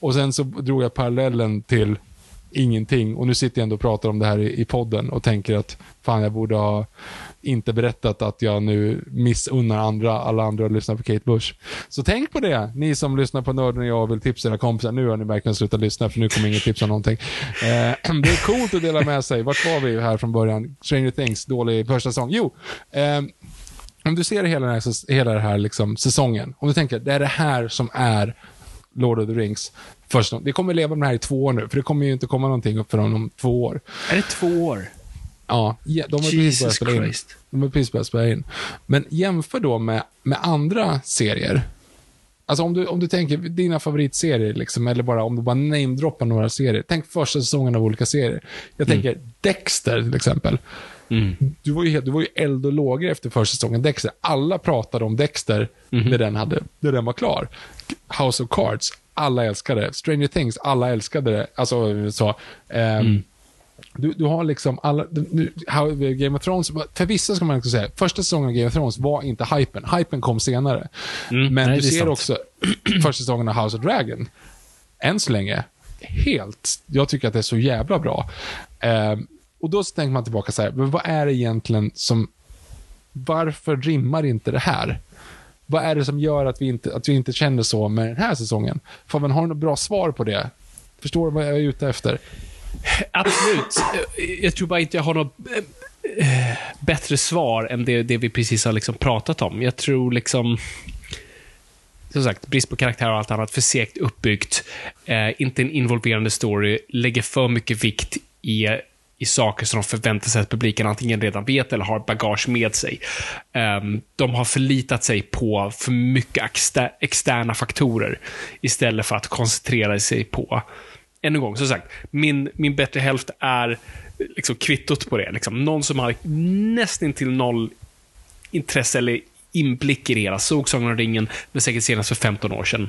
Och sen så drog jag parallellen till ingenting. Och nu sitter jag ändå och pratar om det här i, i podden och tänker att fan, jag borde ha inte berättat att jag nu missunnar andra, alla andra att lyssna på Kate Bush. Så tänk på det, ni som lyssnar på Nörden och jag vill tipsa era kompisar. Nu har ni verkligen slutat lyssna, för nu kommer inget tips om någonting. Eh, det är coolt att dela med sig. Vart var vi här från början? Stranger Things, dålig första säsong. Jo, eh, om du ser hela den här, hela den här liksom, säsongen, om du tänker, det är det här som är Lord of the Rings. Först, vi kommer leva med det här i två år nu, för det kommer ju inte komma någonting upp för dem om två år. Är det två år? Ja, de har precis börjat spela in. De har precis börjat spela in. Men jämför då med, med andra serier. Alltså om du, om du tänker dina favoritserier, liksom, eller bara om du bara namedroppar några serier. Tänk första säsongen av olika serier. Jag mm. tänker Dexter till exempel. Mm. Du, var ju, du var ju eld och lågor efter första säsongen Dexter. Alla pratade om Dexter mm. när, den hade, när den var klar. House of Cards, alla älskade det. Stranger Things, alla älskade det. Alltså, så. Um, mm. Du, du har liksom alla, du, Game of Thrones, för vissa ska man också säga, första säsongen av Game of Thrones var inte hypen. Hypen kom senare. Mm, Men nej, du ser sant. också första säsongen av House of Dragon, än så länge, helt, jag tycker att det är så jävla bra. Um, och då tänker man tillbaka så här, vad är det egentligen som, varför rimmar inte det här? Vad är det som gör att vi inte, att vi inte känner så med den här säsongen? Får man ha något bra svar på det? Förstår du vad jag är ute efter? Absolut. Jag tror bara inte jag har något eh, bättre svar än det, det vi precis har liksom pratat om. Jag tror liksom... som sagt, brist på karaktär och allt annat, för segt uppbyggt, eh, inte en involverande story, lägger för mycket vikt i, i saker som de förväntar sig att publiken antingen redan vet eller har bagage med sig. Um, de har förlitat sig på för mycket exter externa faktorer istället för att koncentrera sig på än en gång, som sagt, min, min bättre hälft är liksom kvittot på det. Liksom, någon som har nästan till noll intresse eller inblick i det hela. Såg Sagan om ringen, men säkert senast för 15 år sedan.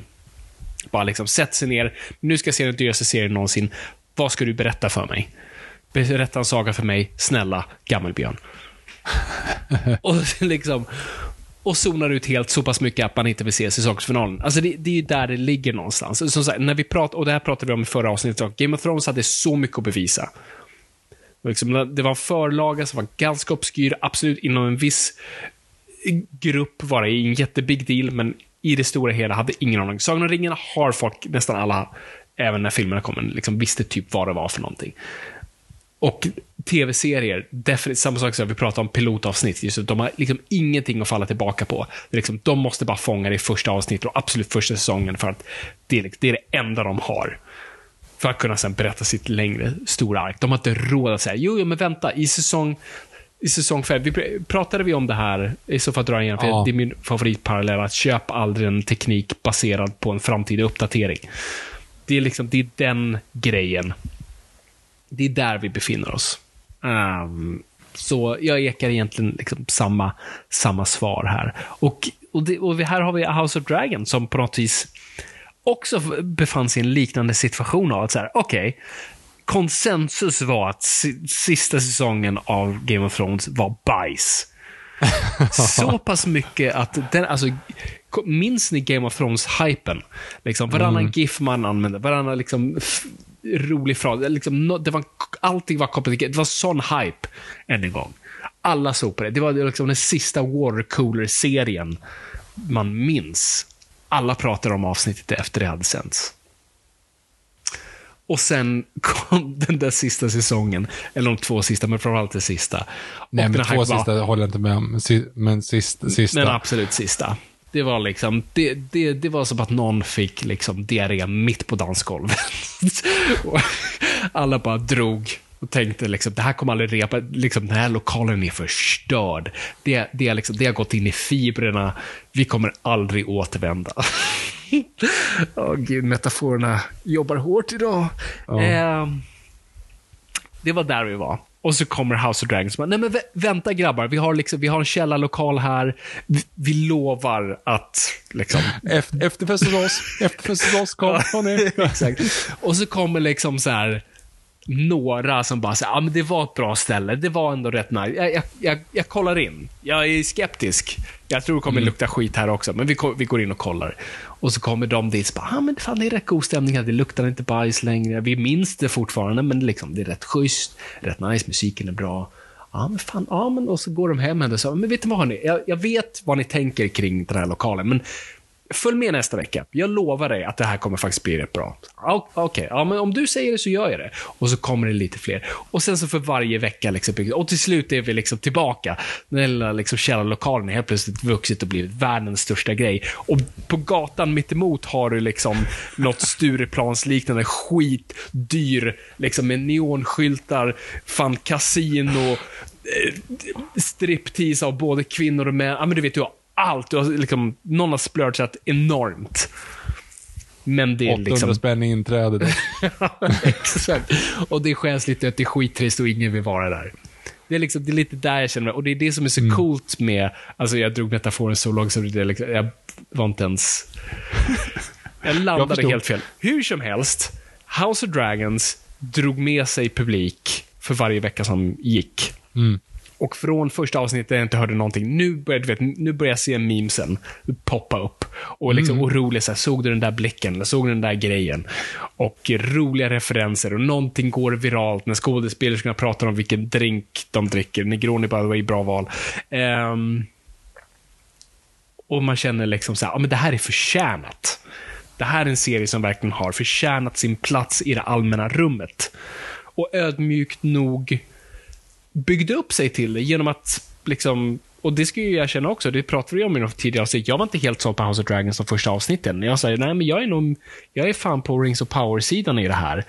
Bara liksom, sätt sig ner. Nu ska jag se den dyraste serien någonsin. Vad ska du berätta för mig? Berätta en saga för mig, snälla Gammelbjörn. och liksom och zonar ut helt så pass mycket att man inte vill se säsongsfinalen. Alltså det, det är ju där det ligger någonstans. Som sagt, när vi prat, och det här pratade vi om i förra avsnittet, Game of Thrones hade så mycket att bevisa. Liksom, det var en förlaga som var ganska obskyr, absolut inom en viss grupp var det en jättebig deal, men i det stora hela hade ingen aning. Sagan om ringen har folk, nästan alla, även när filmerna kom, liksom visste typ vad det var för någonting. Och tv-serier, samma sak som vi pratade om pilotavsnitt, just de har liksom ingenting att falla tillbaka på. Liksom, de måste bara fånga det i första avsnittet och absolut första säsongen för att det är, det är det enda de har. För att kunna sen berätta sitt längre, stora ark. De har inte råd att säga, jo, jo men vänta, i säsong i säsong 5, vi pratade vi om det här, i så fall drar jag igen, för ja. det är min favoritparallell, att köp aldrig en teknik baserad på en framtida uppdatering. Det är liksom, det är den grejen det är där vi befinner oss. Um, så jag ekar egentligen liksom samma, samma svar här. Och, och, det, och här har vi House of Dragon som på något vis också befann sig i en liknande situation av att så här, okej, okay, konsensus var att sista säsongen av Game of Thrones var bajs. Så pass mycket att den, alltså, minns ni Game of Thrones-hypen? Liksom, varannan mm. GIF man använde, varannan liksom, rolig fras. Liksom, det var, allting var kopplat till, det var sån hype, än en gång. Alla såg på det. Det var liksom den sista Watercooler-serien man minns. Alla pratade om avsnittet efter det hade sänts. Och sen kom den där sista säsongen, eller de två sista, men framförallt den sista. Nej, men två sista bara, håller jag inte med om, men sista. sista. Men absolut sista. Det var liksom, det, det, det var som att någon fick liksom diarré mitt på dansgolvet. alla bara drog och tänkte liksom, det här kommer aldrig repa, liksom, den här lokalen är förstörd. Det, det, liksom, det har gått in i fibrerna, vi kommer aldrig återvända. oh, gud, metaforerna jobbar hårt idag. Ja. Eh, det var där vi var. Och så kommer House of Dragons. Nej men vänta grabbar, vi har, liksom, vi har en källarlokal här. Vi, vi lovar att... Liksom... Efter, efterfest hos oss. Efterfest hos oss, kom. Exakt. Och så kommer liksom så här några som bara säger, ja ah, men det var ett bra ställe, det var ändå rätt nice. Jag, jag, jag, jag kollar in. Jag är skeptisk. Jag tror det kommer mm. lukta skit här också, men vi, vi går in och kollar. Och så kommer de dit och bara, ah, men fan det är rätt god stämning här, det luktar inte bajs längre. Vi minns det fortfarande, men liksom, det är rätt schysst, rätt nice, musiken är bra. Ja, men fan, ja, men och så går de hem och så, men vet du vad hörni, jag, jag vet vad ni tänker kring den här lokalen, men Följ med nästa vecka. Jag lovar dig att det här kommer faktiskt bli rätt bra. Okej, okay. ja, men om du säger det så gör jag det. Och så kommer det lite fler. Och sen så för varje vecka, liksom, och till slut är vi liksom tillbaka. Den lilla liksom, källarlokalen har helt plötsligt vuxit och blivit världens största grej. Och på gatan mittemot har du liksom något Stureplansliknande skitdyr, liksom med neonskyltar, fan kasino, eh, striptease av både kvinnor och män. Ja, men du vet, du har allt. Du har liksom, någon har splurgat enormt. Men det är 800 liksom... spänn i inträde. exakt. Och det känns lite att det är skittrist och ingen vill vara där. Det är, liksom, det är lite där jag känner mig. Och det är det som är så mm. coolt med, alltså jag drog metaforen så långt så det liksom, jag var inte ens... Jag landade jag helt fel. Hur som helst, House of Dragons drog med sig publik för varje vecka som gick. Mm. Och från första avsnittet där jag inte hörde någonting, nu börjar, du vet, nu börjar jag se memesen poppa upp. Och liksom mm. orolig, så här, såg du den där blicken? Eller såg du den där grejen? Och roliga referenser och någonting går viralt när skådespelerskorna pratar om vilken drink de dricker. Negroni, by the way, bra val. Um, och man känner liksom så här, ja men det här är förtjänat. Det här är en serie som verkligen har förtjänat sin plats i det allmänna rummet. Och ödmjukt nog byggde upp sig till det genom att liksom och det ska ju jag känna också, det pratade vi om i något tidigare avsnitt. Jag var inte helt såld på House of Dragons de första avsnitten. Jag sa, nej men jag är nog, jag är fan på Rings of Power-sidan i det här.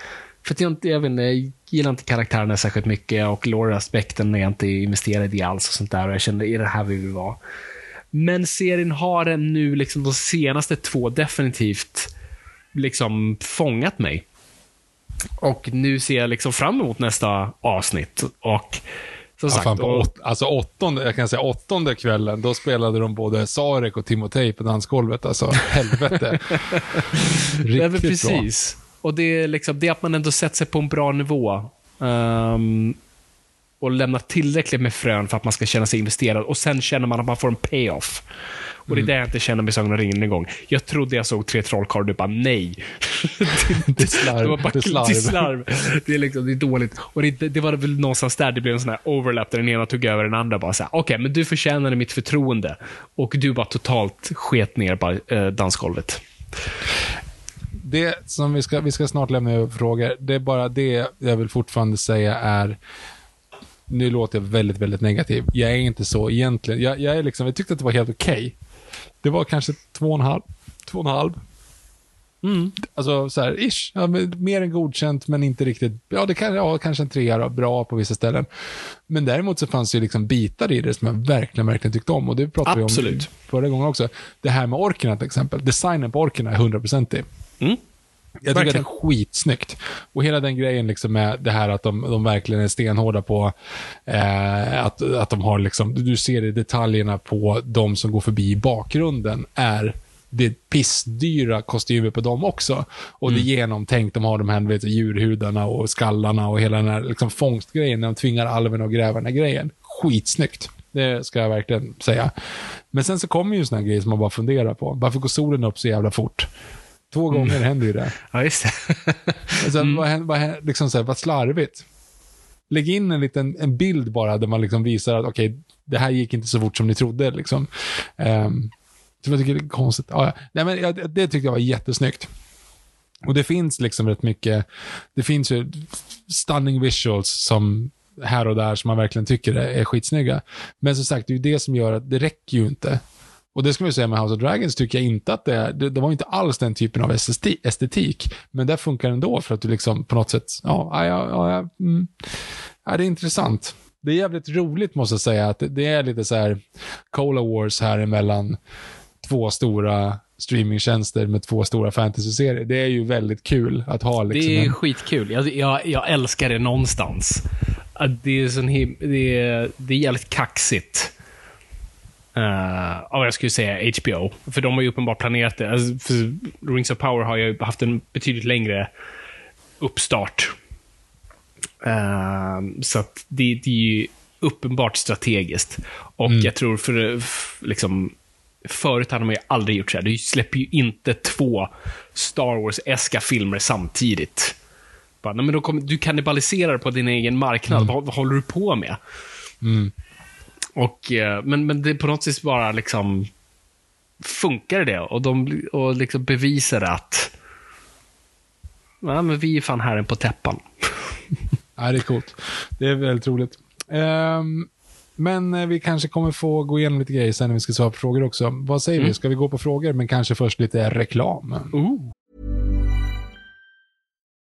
För att jag, inte, jag, vet jag gillar inte karaktärerna särskilt mycket och lore-aspekten är jag inte investerad i alls och sånt där. Och jag kände, är det här vi vill vara? Men serien har en nu, liksom de senaste två, definitivt liksom fångat mig. Och nu ser jag liksom fram emot nästa avsnitt. Och som Ja, sagt, och, åt, alltså åttonde, jag kan säga åttonde kvällen, då spelade de både Sarek och Timotej på dansgolvet. Alltså, helvete. Riktigt bra. precis. Och det är, liksom, det är att man ändå sätter sig på en bra nivå. Ehm, och lämnar tillräckligt med frön för att man ska känna sig investerad. Och sen känner man att man får en payoff. Och Mm. det är det jag inte känner med Sagan om ringen en gång. Jag trodde jag såg tre trollkarlar och du bara nej. Det är slarv. Det bara Det slarv. det är slarv. Det är, liksom, det är dåligt. Och det, det var väl någonstans där det blev en sån här overlap där den ena tog över den andra. Bara så Okej, men du förtjänade mitt förtroende. Och du bara totalt sket ner på eh, dansgolvet. Det som vi ska, vi ska snart lämna över frågor. Det är bara det jag vill fortfarande säga är nu låter jag väldigt, väldigt negativ. Jag är inte så egentligen. Jag, jag, är liksom, jag tyckte att det var helt okej. Det var kanske två och en halv. Två och en halv. Mm. Alltså så här, ish. Ja, mer än godkänt, men inte riktigt. Ja, det kan, ja, kanske en trea då, bra på vissa ställen. Men däremot så fanns det ju liksom bitar i det som jag verkligen, verkligen tyckte om. Och det pratade vi om Absolut. förra gången också. Det här med orkerna till exempel. Designen på orkerna är 100%ig. Mm. Jag tycker Verkligen. att det är skitsnyggt. Och hela den grejen liksom med det här att de, de verkligen är stenhårda på eh, att, att de har liksom, du ser i detaljerna på de som går förbi i bakgrunden är det är pissdyra kostymer på dem också. Och det är genomtänkt. De har de här vet, djurhudarna och skallarna och hela den här liksom, fångstgrejen när de tvingar alven den här grejen. Skitsnyggt. Det ska jag verkligen säga. Men sen så kommer ju såna här grejer som man bara funderar på. Varför går solen upp så jävla fort? Två gånger händer ju det. Ja, just det. Alltså, Mm. vad, vad, liksom så här, vad slarvigt. Lägg in en liten en bild bara där man liksom visar att okej, det här gick inte så fort som ni trodde. Liksom. Um, så jag tycker det är konstigt. Ja, ja. Nej, men, jag, det tyckte jag var jättesnyggt. Och det finns liksom rätt mycket, det finns ju stunning visuals som här och där som man verkligen tycker är, är skitsnygga. Men som sagt, det är ju det som gör att det räcker ju inte. Och det ska man ju säga med House of Dragons tycker jag inte att det är, det, det var inte alls den typen av esteti- estetik. Men det funkar ändå för att du liksom på något sätt, ja, ja, ja, mm. ja det är intressant. Det är jävligt roligt måste jag säga, att det, det är lite så här Cola Wars här emellan två stora streamingtjänster med två stora fantasy-serier. Det är ju väldigt kul att ha liksom Det är en, skitkul. Jag, jag, jag älskar det någonstans. Det är, sån him- det är, det är jävligt kaxigt. Uh, ja, jag skulle säga HBO. För de har ju uppenbart planerat det. Alltså, för Rings of Power har ju haft en betydligt längre uppstart. Eh, så att det, det är ju uppenbart strategiskt. Och jag tror för, f- liksom, förut hade man ju aldrig gjort så här. Du släpper ju inte två Star Wars-eska filmer samtidigt. Bara, nej, men då kommer, du kannibaliserar på din egen marknad. Vad, vad håller du på med? Och, eh, men, men det på något sätt bara liksom funkar det och de och liksom bevisar att ja, men vi är fan herren på täppan. Ja, det är coolt. Det är väldigt roligt. Ehm, men eh, vi kanske kommer få gå igenom lite grejer sen när vi ska svara på frågor också. Vad säger vi? Ska vi gå på frågor, men kanske först lite reklam?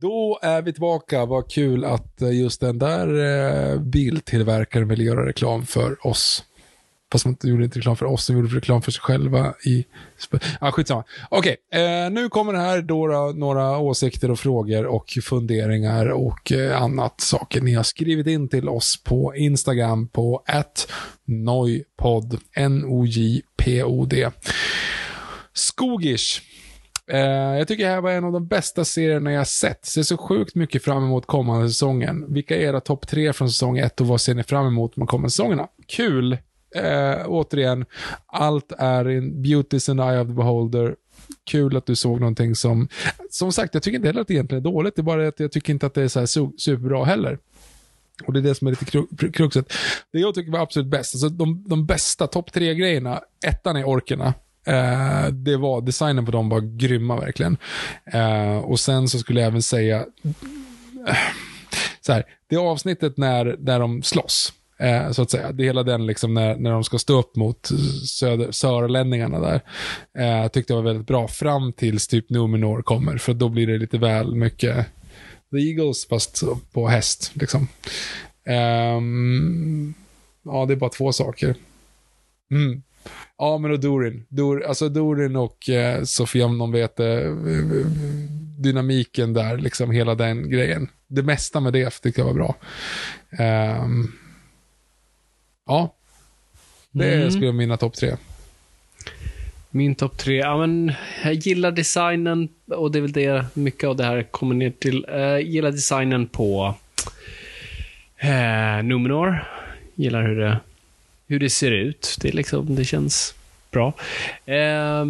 Då är vi tillbaka. Vad kul att eh, just den där eh, biltillverkaren vill göra reklam för oss. Fast man gjorde inte reklam för oss, de gjorde reklam för sig själva i... Ja, ah, skitsamma. Okej, eh, nu kommer det här då, några åsikter och frågor och funderingar och eh, annat saker ni har skrivit in till oss på Instagram på @nojpodd, N-O-J-P-O-D. Skogish. Eh, jag tycker det här var en av de bästa serierna jag sett. Ser så sjukt mycket fram emot kommande säsongen. Vilka är era topp tre från säsong ett och vad ser ni fram emot med kommande säsongerna? Kul! Eh, återigen, allt är in beauty's and eye of the beholder. Kul att du såg någonting som... Som sagt, jag tycker inte heller att det egentligen är dåligt. Det är bara att jag tycker inte att det är så här su- superbra heller. Och det är det som är lite kru- kruxet. Det jag tycker var absolut bäst, alltså de, de bästa topp tre grejerna, ettan är orkerna. Eh, det var, designen på dem var grymma verkligen. Eh, och sen så skulle jag även säga, eh, så här, det avsnittet när, när de slåss, eh, så att säga. Det är hela den liksom när, när de ska stå upp mot söder, sörlänningarna där. Eh, tyckte jag var väldigt bra fram tills typ Numenor kommer, för då blir det lite väl mycket The Eagles fast på häst liksom. Um, ja, det är bara två saker. Mm. Ja, men och Dorin. Dor, alltså Dorin och eh, Sofia, om någon vet det, eh, dynamiken där, liksom hela den grejen. Det mesta med det tyckte jag var bra. Ehm, ja, det Mm. skulle vara mina topp tre. Min topp tre, ja men jag gillar designen och det är väl det mycket av det här kommer ner till. Eh, Jag gillar designen på eh, Numenor. Gillar hur det, hur det ser ut. Det, liksom, det känns bra. Eh,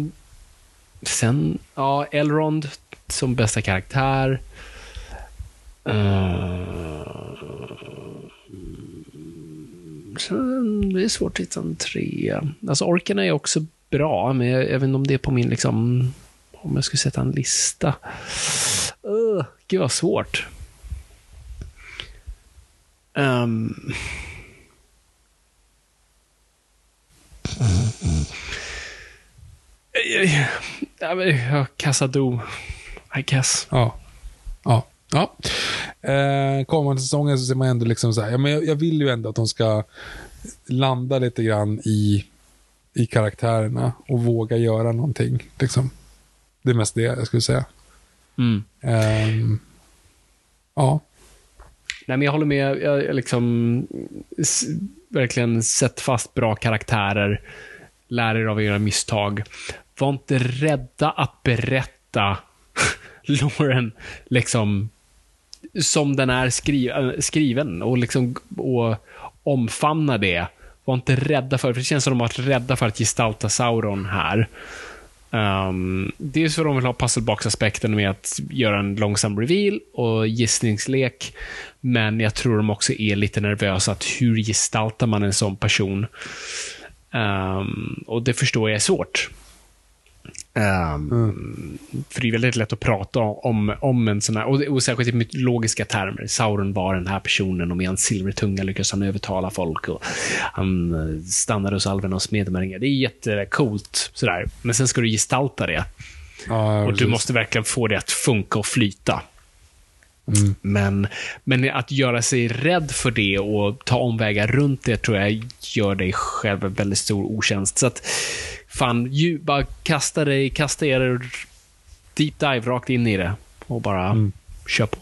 sen, ja, Elrond som bästa karaktär. Eh, sen, det är svårt att hitta en trea. Alltså orkarna är också bra, men jag, jag vet inte om det är på min, liksom, om jag skulle sätta en lista. Uh, gud vad svårt. Um, Ja, Cassado, I guess. Ja. Ja. ja. Eh, kommande säsongen så ser man ändå liksom så här, ja, men jag, jag vill ju ändå att de ska landa lite grann i, i karaktärerna och våga göra någonting. Liksom. Det är mest det jag skulle säga. Mm. Ehm, ja. Nej, men jag håller med. Jag, jag liksom verkligen sätt fast bra karaktärer. Lär er av era misstag. Var inte rädda att berätta Lauren liksom som den är skri äh, skriven och liksom och omfamna det. Var inte rädda för, för det känns som de varit rädda för att gestalta Sauron här. Ehm, um, dels för att de vill ha pusselbox-aspekten med att göra en långsam reveal och gissningslek. Men jag tror de också är lite nervösa att hur gestaltar man en sån person? Um, och det förstår jag är svårt. Um, För det är väldigt lätt att prata om, om en sån här, och, och särskilt i mytologiska termer. Sauron var den här personen och med hans silvertunga lyckas han övertala folk och han eh, stannar hos alverna och smedmärringar. Det är jättecoolt sådär. Men sen ska du gestalta det. ja Och du måste verkligen få det att funka och flyta. Mm. Men, men att göra sig rädd för det och ta omvägar runt det tror jag gör dig själv en väldigt stor otjänst. Så att, fan, ju, bara kasta dig, kasta er deep dive rakt in i det och bara Mm. kör på.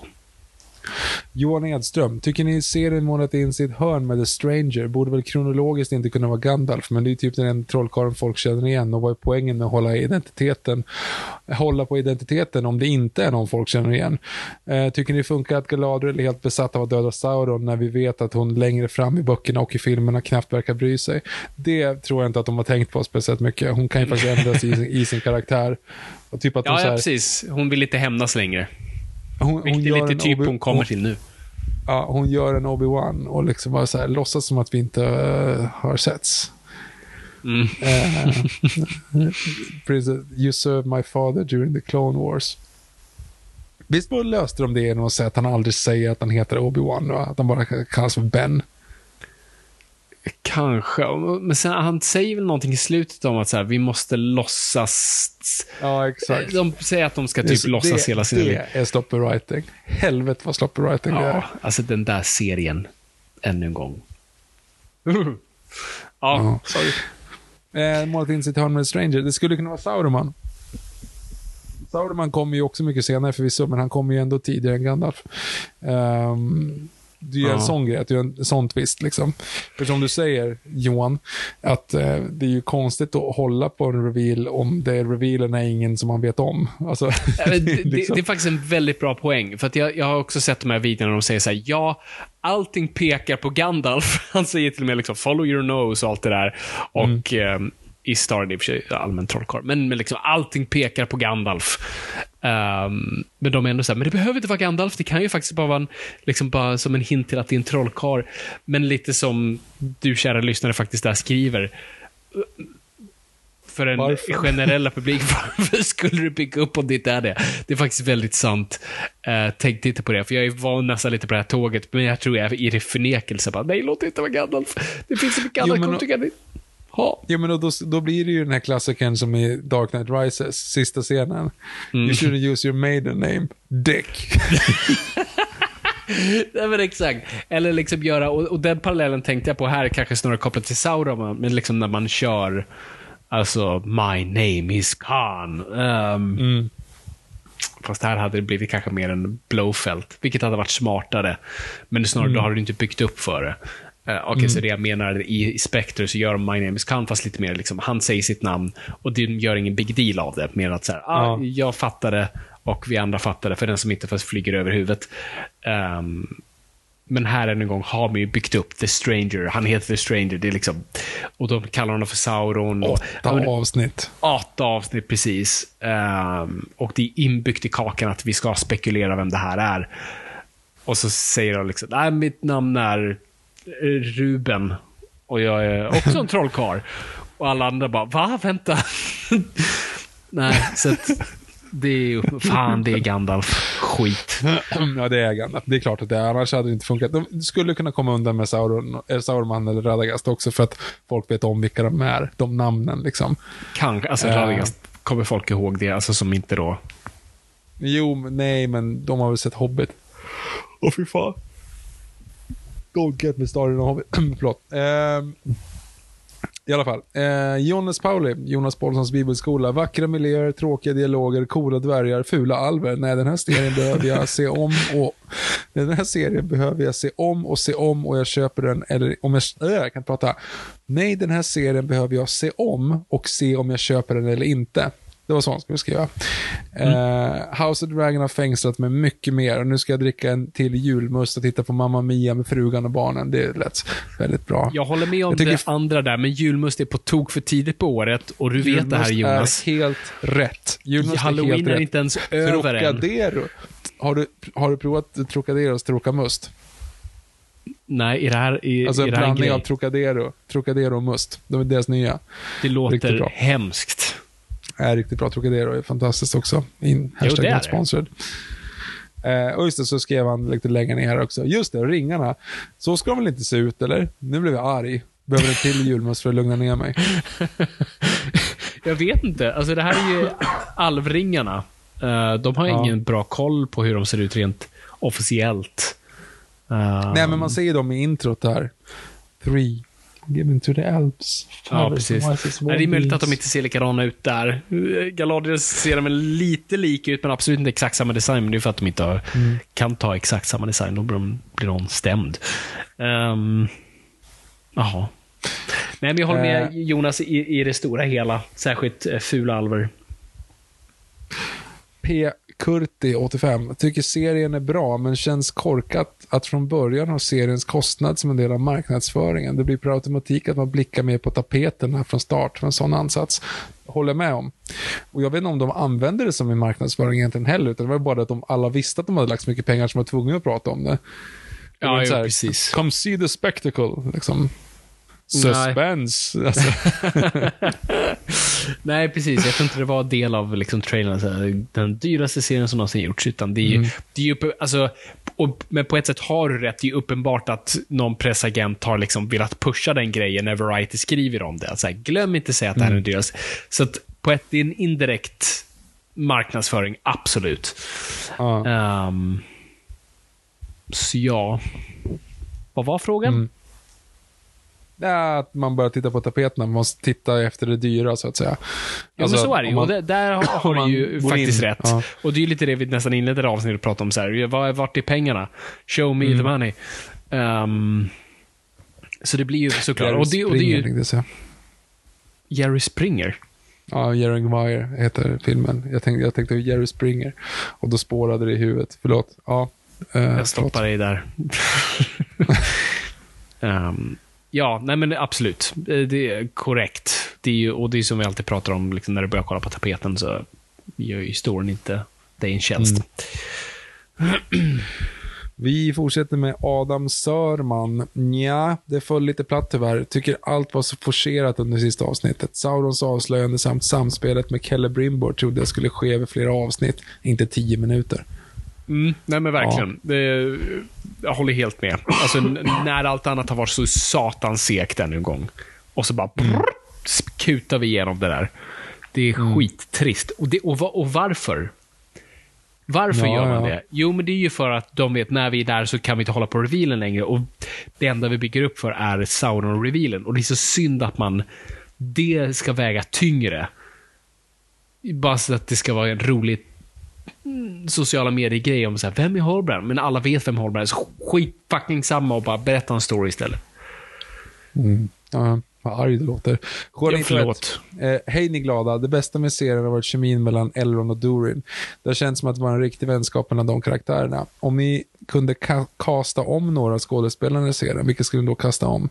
Johan Edström, tycker ni serien målat in sitt hörn med The Stranger? Borde väl kronologiskt inte kunna vara Gandalf, men det är typ den enda trollkarlen folk känner igen. Och vad är poängen med att hålla identiteten, hålla på identiteten om det inte är någon folk känner igen? Eh, tycker ni det funkar att Galadriel är helt besatt av att döda Sauron när vi vet att hon längre fram i böckerna och i filmerna knappt verkar bry sig? Det tror jag inte att de har tänkt på speciellt mycket. Hon kan ju faktiskt ändras i, i sin karaktär. Och typ att hon Ja, ja, här- precis. Hon vill inte hämnas längre. Hon, är gör lite typ hon kommer till nu. Ja, hon gör en Obi-Wan och liksom bara så här, låtsas som att vi inte eh, har setts. Mm. Princess, you served my father during the Clone Wars. Visst löste de det genom att säga att han aldrig säger att han heter Obi-Wan och att han bara kallas för Ben? Kanske. Men sen, han säger väl någonting i slutet om att så här, vi måste låtsas... Ja, exakt. De säger att de ska typ låtsas det, hela liv. Det är sloppy writing. Helvete vad sloppy writing det Ja, är. alltså den där serien. Ännu en gång. Ja. ja, sorry. Eh, målat in sitt hörn med Stranger. Det skulle kunna vara Sauroman. Sauroman kommer ju också mycket senare förvisso, men han kommer ju ändå tidigare än Gandalf. Ehm, är ju en sån grej, att det är en sån twist liksom. För som du säger, Johan, att eh, det är ju konstigt att hålla på en reveal om det revealen är ingen som man vet om. Alltså, det, liksom. det är faktiskt en väldigt bra poäng. För jag, jag har också sett de här videorna där de säger så här, ja, allting pekar på Gandalf. Han säger till och med liksom, follow your nose och allt det där. Och mm. I Star, i och för sig allmän trollkarl, men, men liksom, allting pekar på Gandalf. Ehm, men de är ändå så här, men det behöver inte vara Gandalf, det kan ju faktiskt bara vara en, liksom bara som en hint till att det är en trollkarl. Men lite som du kära lyssnare faktiskt där skriver. För den Varför? generella publiken, varför skulle du bygga upp om det inte är det? Det är faktiskt väldigt sant. Uh, tänk inte på det, för jag var nästan lite på det här tåget, men jag tror jag är i det förnekelse. Bara, Nej, låt det inte vara Gandalf. Det finns så mycket men- coolt ha. Ja, men då, då blir det ju den här klassikern som i Dark Knight Rises, sista scenen. Mm. You shouldn't use your maiden name, Dick. Nej, men exakt. Eller liksom göra, och, och den parallellen tänkte jag på här, kanske snarare kopplat till Sauron, men liksom när man kör, alltså, my name is Khan. Um, Fast här hade det blivit kanske mer en Blowfelt, vilket hade varit smartare. Men snarare, då har du inte byggt upp för det. Uh, Okej, så det jag menar i, i Spectre så gör de My Name is Khan, fast lite mer liksom, han säger sitt namn och de gör ingen big deal av det. Mer att så här, ah, Ja. jag fattar det och vi andra fattar det, för den som inte fast flyger över huvudet. Ehm, men här än en gång har man ju byggt upp The Stranger. Han heter The Stranger. Det är liksom, och de kallar honom för Sauron. Och, Åtta men- avsnitt. Åtta avsnitt, precis. Ehm, och det är inbyggt i kakan att vi ska spekulera vem det här är. Och så säger de liksom, nej, mitt namn är eh, Ruben. Och jag är också en trollkarl. Och alla andra bara, va? Vänta. nej, så att det är ju, fan det är Gandalf. Skit. ja, det är Gandalf. Det är klart att det är. Annars hade det inte funkat. De skulle kunna komma undan med Sauron, äh, Sauron eller Radagast också för att folk vet om vilka de är. De namnen liksom. Kanske, alltså Eh. Radagast, kommer folk ihåg det, alltså som inte då... Jo, nej, men de har väl sett Hobbit. Åh, fy fan. Don't get me started on Förlåt. Eh, I alla fall. Eh, Jonas Pauli, Jonas Paulssons bibelskola. Vackra miljöer, tråkiga dialoger, coola dvärgar, fula alver. Nej, den här serien behöver jag se om och... Den här serien behöver jag se om och se om och jag köper den, eller om jag... Äh, jag kan inte prata. Nej, den här serien behöver jag se om och se om jag köper den eller inte. Det var så han skulle skriva. Eh, House of Dragon har fängslat mig mycket mer och nu ska jag dricka en till julmust och titta på Mamma Mia med frugan och barnen. Det lät väldigt bra. Jag håller med om Jag tycker- det andra där, men julmust är på tok för tidigt på året och du vet det här Jonas. är helt rätt. Julmust är Halloween helt är rätt. inte ens över än. Trocadero. Har du, har du provat Trocaderos Trocamust? Nej, är det här, är, Alltså är en blandning av Trocadero, Trocadero och must. De är deras nya. Det låter hemskt. Är riktigt bra. Trocadero är fantastiskt också. In, Jo, hashtag det. sponsored. Eh, och just det, så skrev han lite längre ner här också. Just det, ringarna. Så ska de väl inte se ut, eller? Nu blev jag arg. Behöver en till julmust för att lugna ner mig. Jag vet inte. Alltså det här är ju alvringarna. Eh, de har Ja. ingen bra koll på hur de ser ut rent officiellt. Eh, Nej, men man ser ju dem i introt här. Three, Given to the Alps. Ja, precis. Nej, det är möjligt att de inte ser likadana ut där. Galadriel ser de väl lite lika ut, men absolut inte exakt samma design. Men det är för att de inte har, kan ta exakt samma design. Då blir de, blir de stämd. Um, jaha. Nej, men jag håller med Jonas i, i det stora hela. Särskilt eh, fula alver. P. Kurti, 85, tycker serien är bra, men känns korkat att från början ha seriens kostnad som en del av marknadsföringen. Det blir per automatik att man blickar mer på tapeterna från start för en sån ansats. Håller med om. Och jag vet inte om de använde det som en marknadsföring egentligen heller, utan det var bara att de alla visste att de hade lagt så mycket pengar som var tvungna att prata om det. det Ja, här, precis. Come see the spectacle, liksom. Suspense. Alltså. Nej, precis. Jag tror inte det var del av liksom, trailern, så här, den dyraste serien som någonsin gjorts. Utan det är ju, det är ju alltså, och, men på ett sätt har du rätt. Det är uppenbart att någon pressagent har liksom velat pusha den grejen när Variety skriver om det. Alltså, glöm inte säga att det här är den dyraste. Så att på ett, det är en indirekt marknadsföring, absolut. Ja. Ehm, så ja. Vad var frågan? Det är att man börjar titta på tapeterna, man måste titta efter det dyra så att säga. Ja, Alltså, men så är det ju. man- och det, där har, du ju faktiskt in, rätt. ja. Och det är ju lite det vi nästan inledde avsnittet och pratade om. Så här, vad, vart är pengarna? Show me Mm. the money. Ehm, så det blir ju såklart. Jerry Och det, och det är Springer, ju. Jerry Springer. Ja, Jerry Maguire heter filmen. Jag tänkte, jag tänkte Jerry Springer. Och då spårade det i huvudet. Förlåt. Ja, eh, Jag stoppar dig där. Ehm, ja, nej men absolut. Eh, det är korrekt. Det är ju, och det är som vi alltid pratar om, liksom, när du börjar kolla på tapeten så gör ju storyn inte dig en tjänst. Mm. Vi fortsätter med Adam Sörman. Nja, det föll lite platt tyvärr. Tycker allt var så forcerat under sista avsnittet. Saurons avslöjande samt samspelet med Kelle Brimbor trodde jag skulle ske över flera avsnitt, inte tio minuter. Mm, nej men verkligen. Det, jag håller helt med. Alltså, när allt annat har varit så satans segt ännu en gång. Och så bara brrr, kutar vi igenom det där. Det är skittrist. Och, det, och, och varför? Varför Ja, gör man ja. det? Jo, men det är ju för att de vet när vi är där så kan vi inte hålla på revealen längre. Och det enda vi bygger upp för är Sauron-revealen. Och det är så synd att man det ska väga tyngre. Bara så att det ska vara en rolig sociala medier-grej om så här, vem är Holbrand? Men alla vet vem Holbrand är, så skit fucking samma och bara berätta en story istället. Mm. Ja, vad arg du låter. Ja, förlåt. Eh, Hej ni glada. Det bästa med serien har varit kemin mellan Elrond och Durin. Det har känts som att det var en riktig vänskap mellan de karaktärerna. Om ni kunde ka- kasta om några av skådespelarna i serien, vilka skulle ni då kasta om?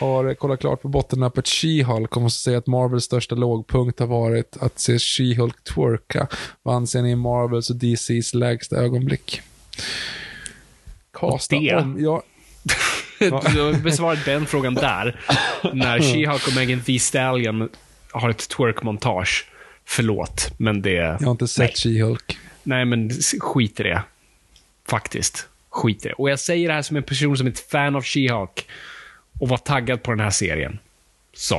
Har eh, kollat klart på bottennappet She-Hulk och måste säga att Marvels största lågpunkt har varit att se She-Hulk twerka. Vad anser ni är Marvels och DCs lägsta ögonblick? Kasta om? Ja, Du besvarade den frågan där. När She-Hulk och Megan Thee Stallion har ett twerk-montage. Förlåt, men det... jag har inte sett She-Hulk. Nej, men skit i det. Faktiskt. Skit i det. Och jag säger det här som en person som är ett fan av She-Hulk och var taggad på den här serien. Så.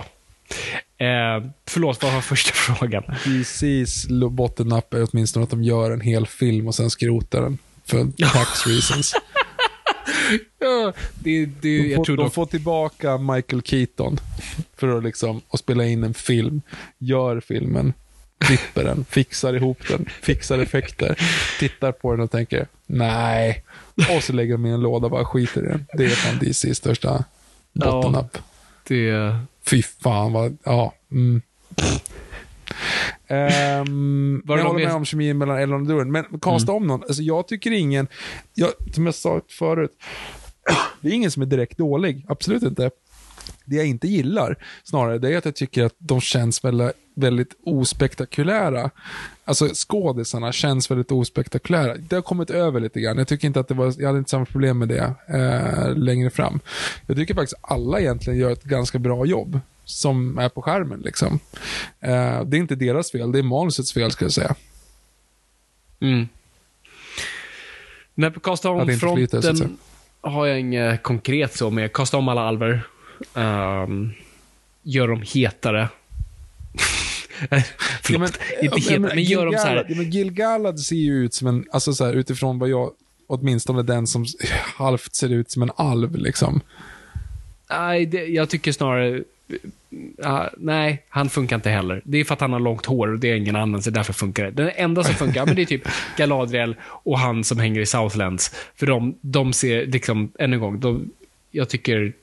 Eh, förlåt, vad var första frågan? DCs bottennapp är åtminstone att de gör en hel film och sen skrotar den. För tax reasons. Ja, det, det, De jag får, tror de får tillbaka Michael Keaton för att liksom, och spela in en film. Gör filmen, klipper den, fixar ihop den, fixar effekter, tittar på den och tänker nej. Och så lägger de i en låda och bara skiter i den. Det är fan DCs största bottennapp. det... Fy fan vad, ja. Mm. Um, jag håller med om kemin mellan Elrond och Durin, men kasta om någon. Alltså, jag tycker ingen, jag, som jag sa förut, det är ingen som är direkt dålig. Absolut inte. Det jag inte gillar snarare, det är att jag tycker att de känns väldigt, väldigt ospektakulära. Alltså skådisarna känns väldigt ospektakulära. Det har kommit över lite grann. Jag tycker inte att det var, jag hade inte samma problem med det eh, längre fram. Jag tycker faktiskt alla egentligen gör ett ganska bra jobb som är på skärmen. Liksom. Eh, det är inte deras fel, det är manusets fel skulle jag säga. Mm. När på kasta Att om det inte flyter, så att säga. fronten har jag inget konkret så, men jag kastar om alla alver. Um, gör dem hetare. Förlåt, inte hetare, men, gör dem så här. Ja, men Gil-galad ser ju ut som en, alltså så här, utifrån vad jag, åtminstone den som halvt ser ut som en alv liksom. Nej, det, jag tycker snarare... ja, nej, han funkar inte heller. Det är för att han har långt hår och det är ingen annan, så därför funkar det. Den enda som funkar, men det är typ Galadriel och han som hänger i Southlands. För de, de ser, liksom, än en gång, de, jag tycker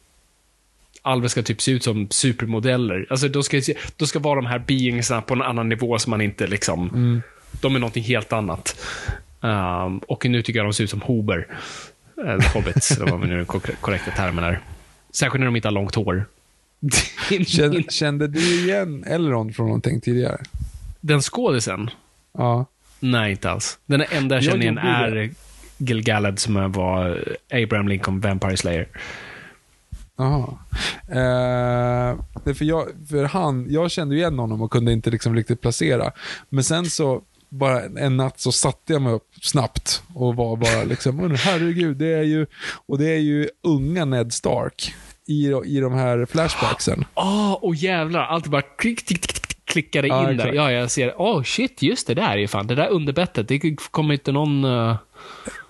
alver ska typ se ut som supermodeller. Alltså, de ska, de ska vara de här beingsarna på en annan nivå som man inte liksom... De är någonting helt annat. Um, och nu tycker jag de ser ut som hober. Eller hobbits, eller vad man nu kor- korrekta termen är. Särskilt när de inte har långt hår. Kände, kände du igen Elrond från någonting tidigare? Den skådisen? Ja. Nej, inte alls. Den enda jag känner igen är Gil-galad som var Abraham Lincoln Vampire Slayer. Jaha. Eh, för, jag, för han, jag kände ju igen honom och kunde inte liksom riktigt placera. Men sen så, bara en natt så satte jag mig upp snabbt och var bara liksom, "Men herregud, det är ju, och det är ju unga Ned Stark i, i de här flashbacksen. Åh, oh, oh, jävlar. Allt bara klick, klick, klick, klick, klickade in där. exakt. Ja, jag ser. Åh, oh, shit, just det där är ju fan. Det där underbettet, det kommer inte någon...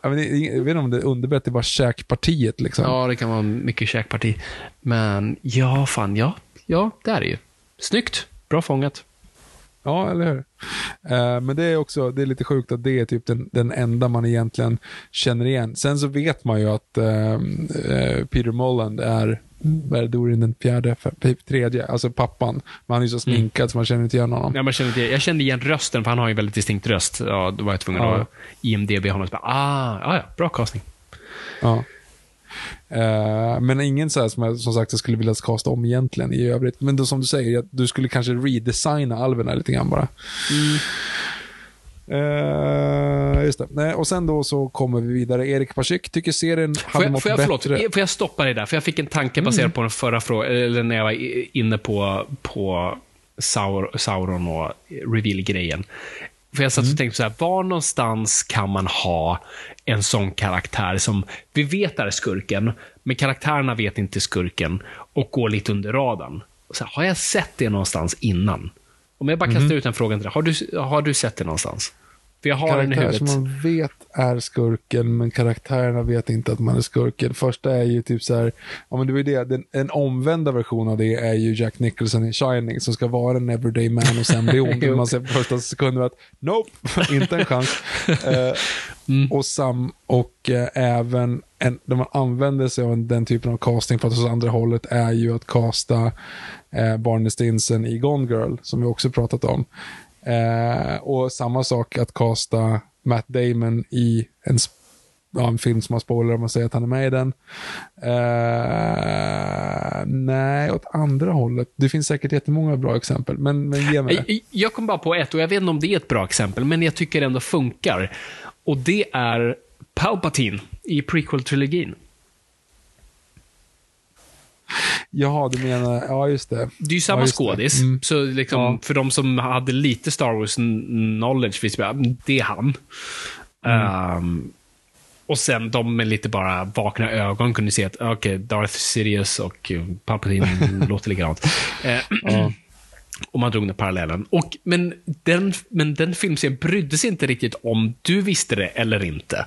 Jag vet, inte- jag vet inte om det är underbett, det är bara käkpartiet liksom. Ja, det kan vara mycket käkparti. Men ja, fan, ja. Ja, det är det ju. Snyggt. Bra fångat. Ja, eller hur? Eh, men det är också det är lite sjukt att det är typ den, den enda man egentligen känner igen. Sen så vet man ju att eh, Peter Molland är vad är det, Dorin den fjärde, tredje, alltså pappan. Men han är ju så sminkad så man känner inte igen honom. Ja, man känner inte, jag kände igen rösten, för han har ju en väldigt distinkt röst. Ja, då var jag tvungen Ja. att IMDB honom och bara, ah, ja, bra casting. Ja. Eh, men ingen så här som jag som sagt jag skulle vilja kasta om egentligen i övrigt. Men då som du säger, att du skulle kanske redesigna alverna lite grann bara. Eh, just det. Nej, och sen då så kommer vi vidare. Erik Pasik tycker serien Får hade jag, mått får, jag, förlåt, bättre. får jag stoppa dig där? För jag fick en tanke baserad på den förra frågan, eller när jag var inne på, på Saur, Sauron och reveal-grejen. För jag satt och tänkte så här, var någonstans kan man ha en sån karaktär som vi vet är skurken, men karaktärerna vet inte skurken och går lite under radarn. Så här, har jag sett det någonstans innan? Om jag bara kastar ut en fråga till dig, har du, har du sett det någonstans? För jag har den i karaktär huvudet. som man vet är skurken, men karaktärerna vet inte att man är skurken. Första är ju typ så här, ja men det var ju det, den, en omvända version av det är ju Jack Nicholson i Shining, som ska vara en everyday man och sen bli ond. Man ser på första sekunden att, nope, inte en chans. Eh, Mm. Och, sam, och eh, även, en, när man använder sig av den typen av casting, för att åt andra hållet, är ju att casta eh, Barney Stinson i Gone Girl, som vi också pratat om. Eh, och samma sak att casta Matt Damon i en, ja, en film som har spoiler om man säger att han är med i den. Eh, nej, åt andra hållet. Det finns säkert jättemånga bra exempel, men, men ge mig det. Jag, jag kom bara på ett, och jag vet inte om det är ett bra exempel, men jag tycker det ändå funkar. Och det är Palpatine i prequel-trilogin. Jaha, du menar, ja just det. Det är ju samma Ja, skådis, Mm. så liksom, Ja. för de som hade lite Star Wars knowledge, visst, bara, "Mm, det är han. Mm. Ehm, och sen de med lite bara vakna ögon kunde se att okej, Darth Sidious och eh, Palpatine låter likadant. Eh, Och man drog den parallellen. Och, men, den, men den filmserien brydde sig inte riktigt om du visste det eller inte.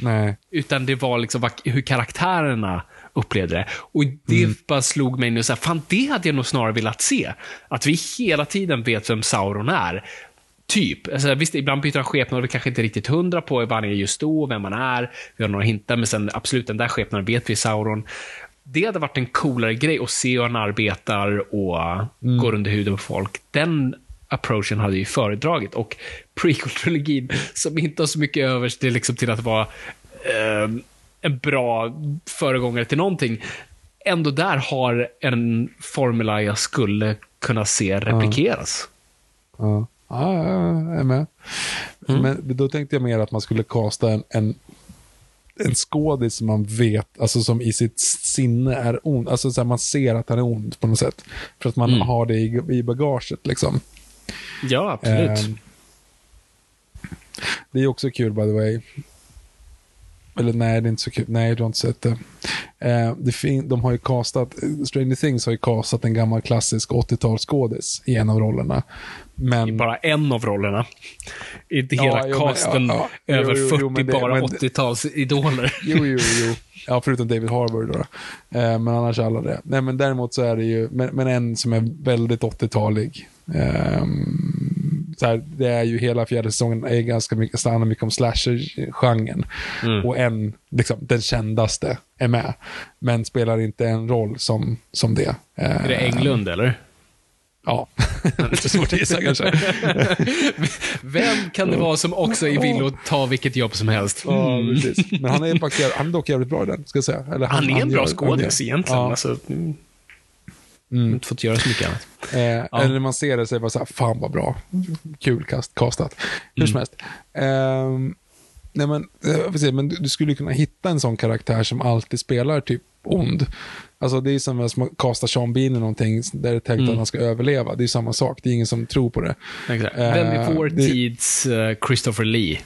Nej. Utan det var liksom hur karaktärerna upplevde det. Och det bara slog mig nu så här, fan det hade jag nog snarare velat se. Att vi hela tiden vet vem Sauron är. Typ. Alltså, visst, ibland byter han skepnad och vi kanske inte riktigt hundra på vad han är just då, vem han är. Vi har några hintar, men sen absolut, den där skepnaden vet vi Sauron. Det hade varit en coolare grej att se hur han arbetar och går under huden på folk. Den approachen hade ju föredragit. Och prequel-trilogin, som inte har så mycket övers till, liksom, till att vara eh, en bra föregångare till någonting, ändå där har en formula jag skulle kunna se replikeras. Ja, ja, ja, jag är med. Men då tänkte jag mer att man skulle kasta en, en, en skådis som man vet, alltså som i sitt sinne är ond. Alltså så här, man ser att han är ond på något sätt. För att man har det i, i bagaget liksom. Ja, absolut. Ehm, det är också kul by the way. Eller nej, det är inte så kul. Nej, du har inte sett det. Eh, det fin- de har ju castat, Stranger Things har ju castat en gammal klassisk 80-talsskådis i en av rollerna. Men, Bara en av rollerna. Inte Ja, hela jo, men- casten ja, ja. över Jo, jo, 40 jo, men det- bara men- 80-talsidoler. jo, jo, jo. Ja, förutom David Harbour då. Eh, men annars alla det. Nej, men däremot så är det ju, men, men en som är väldigt 80-talig. Ehm, så här, det är ju hela fjärde säsongen är ganska mycket, stannar mycket om slasher-genren. Och en, liksom, den kändaste är med. Men spelar inte en roll som, som det. Eh, Är det Englund, eller? Ja, lite svårt att gissa kanske. Vem kan det vara som också är villig att ta vilket jobb som helst? Ja, precis. Men han är, han är dock jävligt bra i den, ska jag säga. Eller Han är en bra gör- skådis egentligen. Ja. Alltså, mm. Inte fått göra så mycket annat. Eh, Eller när man ser det så är det bara så här, fan vad bra. Kul cast, castat. Hur som helst. Ehm, nej men, eh, se, men du, du skulle kunna hitta en sån karaktär som alltid spelar typ ond. Alltså det är som att man kastar Sean Bean i någonting där det är tänkt att han ska överleva. Det är samma sak, det är ingen som tror på det. Exakt. Eh, Vem är vår det- tids eh, Christopher Lee?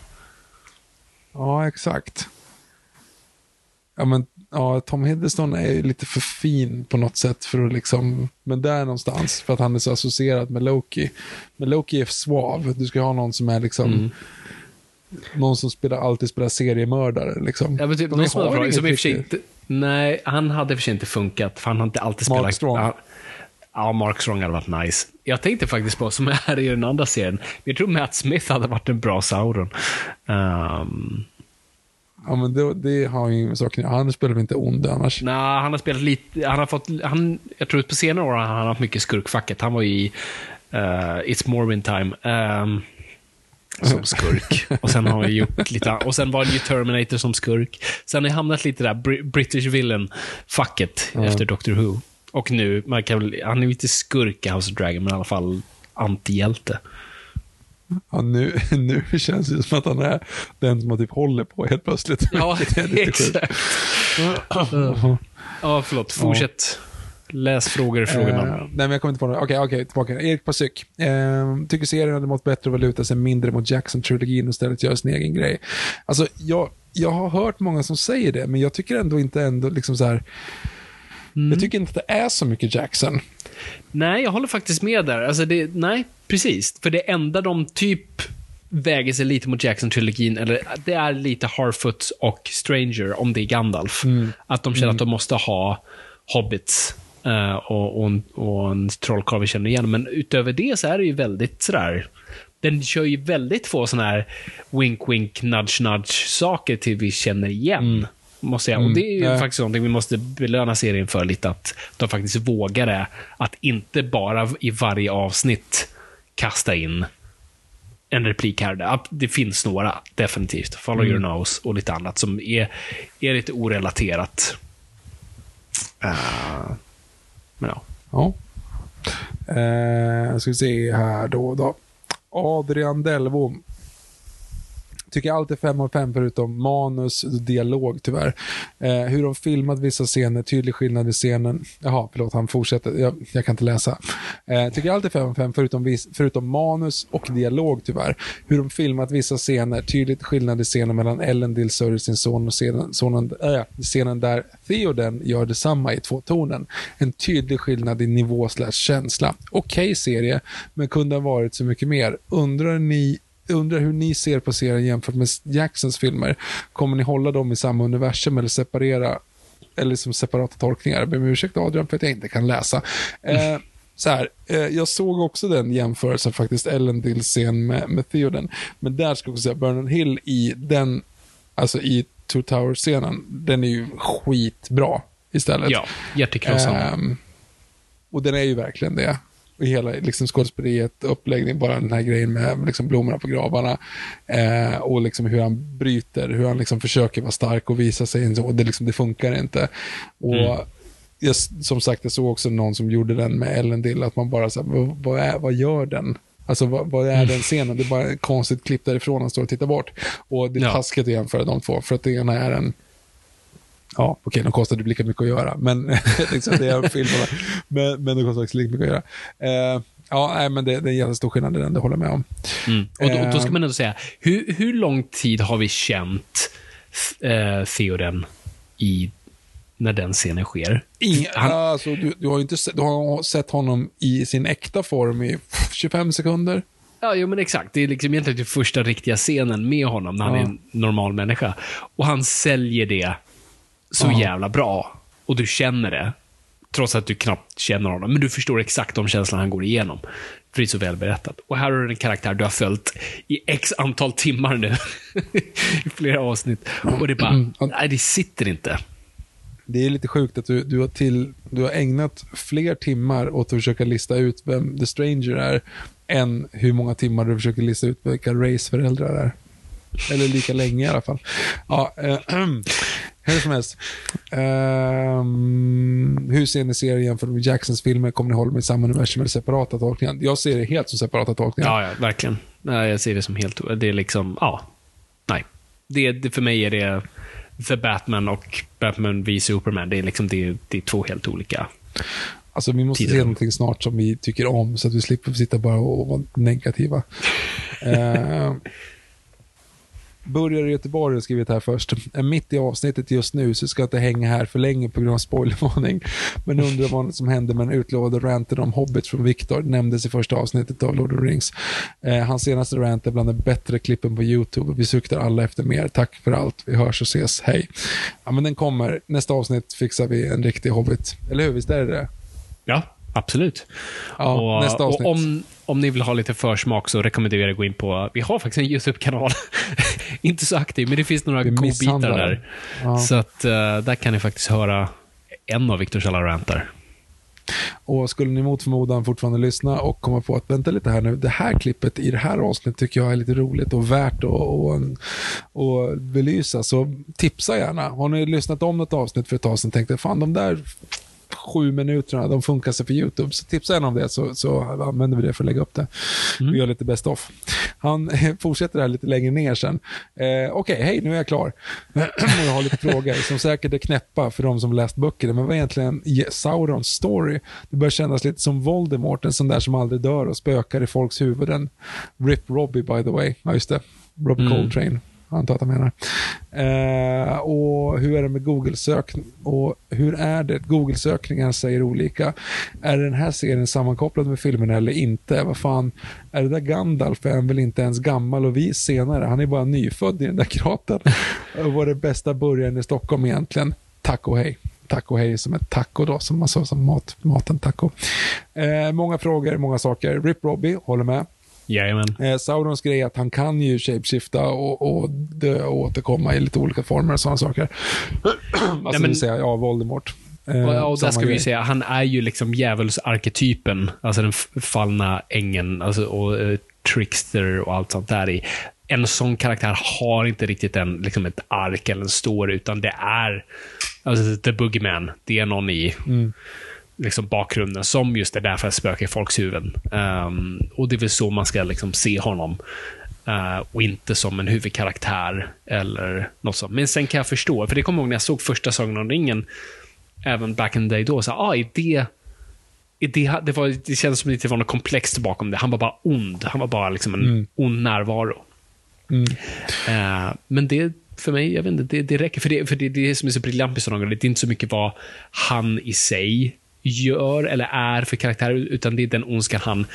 Ja, exakt. Ja, men ja, Tom Hiddleston är ju lite för fin på något sätt för att liksom, men där någonstans, för att han är så associerad med Loki. Men Loki är svav, du ska ha någon som är liksom, Mm. någon som spelar, alltid spelar seriemördare liksom. Ja, men typ, någon som, har som i och inte... Nej, han hade för sig inte funkat, för han har inte alltid Mark spelat... Strong. Ja, Ja, Mark Strong hade varit nice. Jag tänkte faktiskt på, som är i den andra serien, jag tror Matt Smith hade varit en bra Sauron. Ehm, Ja, men det, det har ju med saken Han spelar väl inte ond annars. Nej, han har spelat lite, han har fått, han, jag tror att på senare år har han haft mycket skurkfacket. Han var ju i eh, It's Morrowind Time. ehm, som skurk. Och sen har han gjort lite, och sen var det ju Terminator som skurk. Sen har jag hamnat lite där Br- British Villain-facket efter Doctor Who. Och nu, man kan väl, han är ju inte skurk i House of Dragon, men i alla fall antihjälte. Ja, nu, nu känns det som att han är den som man typ håller på helt plötsligt. Ja, exakt. Ja, förlåt. Fortsätt. Läs frågor, frågor man. Eh, nej, men jag kommer inte på något. Okej, okej, tillbaka. Erik Pasyk. Eh, tycker serien hade mått bättre av att luta sig mindre mot Jackson-trilogin och istället göra sin egen grej. Alltså, jag, jag har hört många som säger det, men jag tycker ändå inte ändå liksom så här... Mm. Jag tycker inte att det är så mycket Jackson. Nej, jag håller faktiskt med där. Alltså det, nej, precis. För det enda de typ väger sig lite mot Jackson-trilogin, eller det är lite Harfoot och Stranger, om det är Gandalf. Att de känner att de måste ha hobbits eh, och, och, en, och en trollkarl vi känner igen. Men utöver det så är det ju väldigt sådär, den kör ju väldigt få sådana här wink, wink, nudge, nudge saker till vi känner igen. Måste jag. Och det är ju faktiskt någonting vi måste belöna serien för lite, att de faktiskt vågar det. Att inte bara i varje avsnitt kasta in en replik här och där. Det finns några, definitivt. Follow your nose och lite annat som är, är lite orelaterat. Eh, men ja. Ja. Eh, ska vi se här då. då. Adrian Delvom. Tycker allt är fem av fem förutom manus och dialog tyvärr. Eh, hur de filmat vissa scener, tydlig skillnad i scenen. Jaha, förlåt, han fortsätter. Jag, jag kan inte läsa. Eh, tycker allt är fem av fem förutom, vis, förutom manus och dialog tyvärr. Hur de filmat vissa scener, tydligt skillnad i scenen mellan Ellen sörjer sin son och scenen, sonen, äh, scenen där Theoden gör detsamma i två tonen. En tydlig skillnad i nivå slash känsla. Okej serie, men kunde ha varit så mycket mer. Undrar ni undrar hur ni ser på serien jämfört med Jacksons filmer. Kommer ni hålla dem i samma universum eller separera eller som separata tolkningar? Jag ber om ursäkt Adrian för att jag inte kan läsa. Eh, så här, eh, jag såg också den jämförelsen faktiskt, Ellendils scen med, med Theoden. Men där ska jag också säga, Vernon Hill i den, alltså i Two Towers-scenen, den är ju skitbra istället. Ja, hjärtekrossande. Ehm, och den är ju verkligen det. Och hela liksom, skådespeleriet, uppläggning, bara den här grejen med liksom, blommorna på gravarna. Eh, och liksom hur han bryter, hur han liksom försöker vara stark och visa sig. Och det, liksom, det funkar inte. Och jag, som sagt, jag såg också någon som gjorde den med Ellen Dill, att man bara så här, vad, vad, är, vad gör den? Alltså vad, vad är den scenen? Det är bara ett konstigt klipp därifrån, han står och tittar bort. Och det är Ja. taskigt att jämföra de två, för att det ena är en Ja, okej, de kostade lika mycket att göra, men liksom, det är filmerna. Men, men de kostar också lika mycket att göra. Eh, ja, nej, men det, det är en jättestor skillnad i den, det håller jag med om. Mm. Och då, då ska Eh. man ändå säga, hur, hur lång tid har vi känt uh, Theoden i när den scenen sker. Ing, Han- alltså, du, du, har ju inte sett, du har sett honom i sin äkta form i 25 sekunder. Ja, jo, men exakt. Det är liksom egentligen den första riktiga scenen med honom när han Ja. är en normal människa. Och han säljer det så Ja. jävla bra. Och du känner det. Trots att du knappt känner honom. Men du förstår exakt de känslorna han går igenom. För det är så väl berättat. Och här har du en karaktär du har följt i x antal timmar nu. I flera avsnitt. Och det bara, nej det sitter inte. Det är lite sjukt att du, du, har till, du har ägnat fler timmar åt att försöka lista ut vem The Stranger är, än hur många timmar du försöker lista ut vilka Rays föräldrar är. Eller lika länge i alla fall. Ja, eh, hur som helst. Ehm, hur ser ni serien jämfört med Jacksons filmer? Kommer ni hålla med samma universum eller separata tolkningar? Jag ser det helt som separata tolkningar. Ja, ja, verkligen. Nej, jag ser det som helt... Det är liksom, ja. Nej. Det, det, för mig är det The Batman och Batman v Superman. Det är liksom, det, det är två helt olika. Alltså vi måste Tidigare. se någonting snart som vi tycker om så att vi slipper sitta bara och vara negativa. eh, börjar i Göteborg har skrivit här först. Är mitt i avsnittet just nu så ska jag inte hänga här för länge på grund av spoilervarning. Men undrar vad som hände med den utlovade ranten om Hobbit från Victor. Nämndes i första avsnittet av Lord of the Rings. Eh, hans senaste rant är bland de bättre klippen på YouTube. Vi suktar alla efter mer. Tack för allt. Vi hörs och ses. Hej. Ja, men den kommer. Nästa avsnitt fixar vi en riktig Hobbit. Eller hur? Visst är det det? Ja, absolut. Ja, och, nästa avsnitt. Om, om ni vill ha lite försmak så rekommenderar jag att gå in på... Vi har faktiskt en YouTube-kanal. Inte så aktiv, men det finns några godbitar där. Ja. Så att eh, där kan ni faktiskt höra en av Viktors alla rantar. Och skulle ni mot förmodan fortfarande lyssna och komma på att vänta lite här nu, det här klippet i det här avsnittet tycker jag är lite roligt och värt att och, och belysa, så tipsa gärna. Har ni lyssnat om ett avsnitt för ett tag sedan och tänkte, fan de där sju minuterna, de funkar sig för YouTube, så tipsa gärna om det så, så använder vi det för att lägga upp det. Vi gör lite best of. Han fortsätter här lite längre ner sen. Eh, Okej, hej, nu är jag klar. jag har lite frågor som säkert är knäppa för de som läst böckerna, men vad är egentligen Saurons story? Det börjar kännas lite som Voldemort, en sån där som aldrig dör och spökar i folks huvuden. Rip Robbie, by the way. Ja, just det. Robbie Mm. Coltrane. Antar att han menar. Eh, och hur är det med Google-sökning? Och hur är det? Google-sökningar säger olika. Är den här serien sammankopplad med filmerna eller inte? Vad fan, är det där Gandalf? Är han väl inte ens gammal och vis senare? Han är bara nyfödd i den där kratern. Är det bästa början i Stockholm egentligen? Tack och hej. Taco hej som ett taco då, som man sa som mat, maten taco. Eh, många frågor, många saker. Rip Robbie, håller med. Jajamän. Eh, Saurons grej är att han kan ju shapeshifta och, och, dö och återkomma i lite olika former och sådana saker. alltså men- det vill säga, ja, Voldemort. Eh, Och, och där ska vi grej. ju säga, han är ju liksom djävulsarketypen. Alltså den fallna ängeln alltså, och eh, trickster och allt sånt där. i. En sån karaktär har inte riktigt en, liksom ett ark eller en story, utan det är alltså, the boogeyman. Det är någon i liksom, bakgrunden som just är där för att spöka i folks huvuden. Ehm, och det är väl så man ska liksom, se honom. Eh, och inte som en huvudkaraktär eller något sånt. Men sen kan jag förstå, för det kommer jag ihåg när jag såg första Sagan om ringen, även back in the day då, så ah, är det, är det, det, var, det kändes som att det var något komplext bakom det. Han var bara ond. Han var bara liksom en ond närvaro. Eh, men det, för mig, jag vet inte, det, det räcker. För det, för det, det som är så briljant med ringen, det är inte så mycket vad han i sig gör eller är för karaktär, utan det är den ondskan han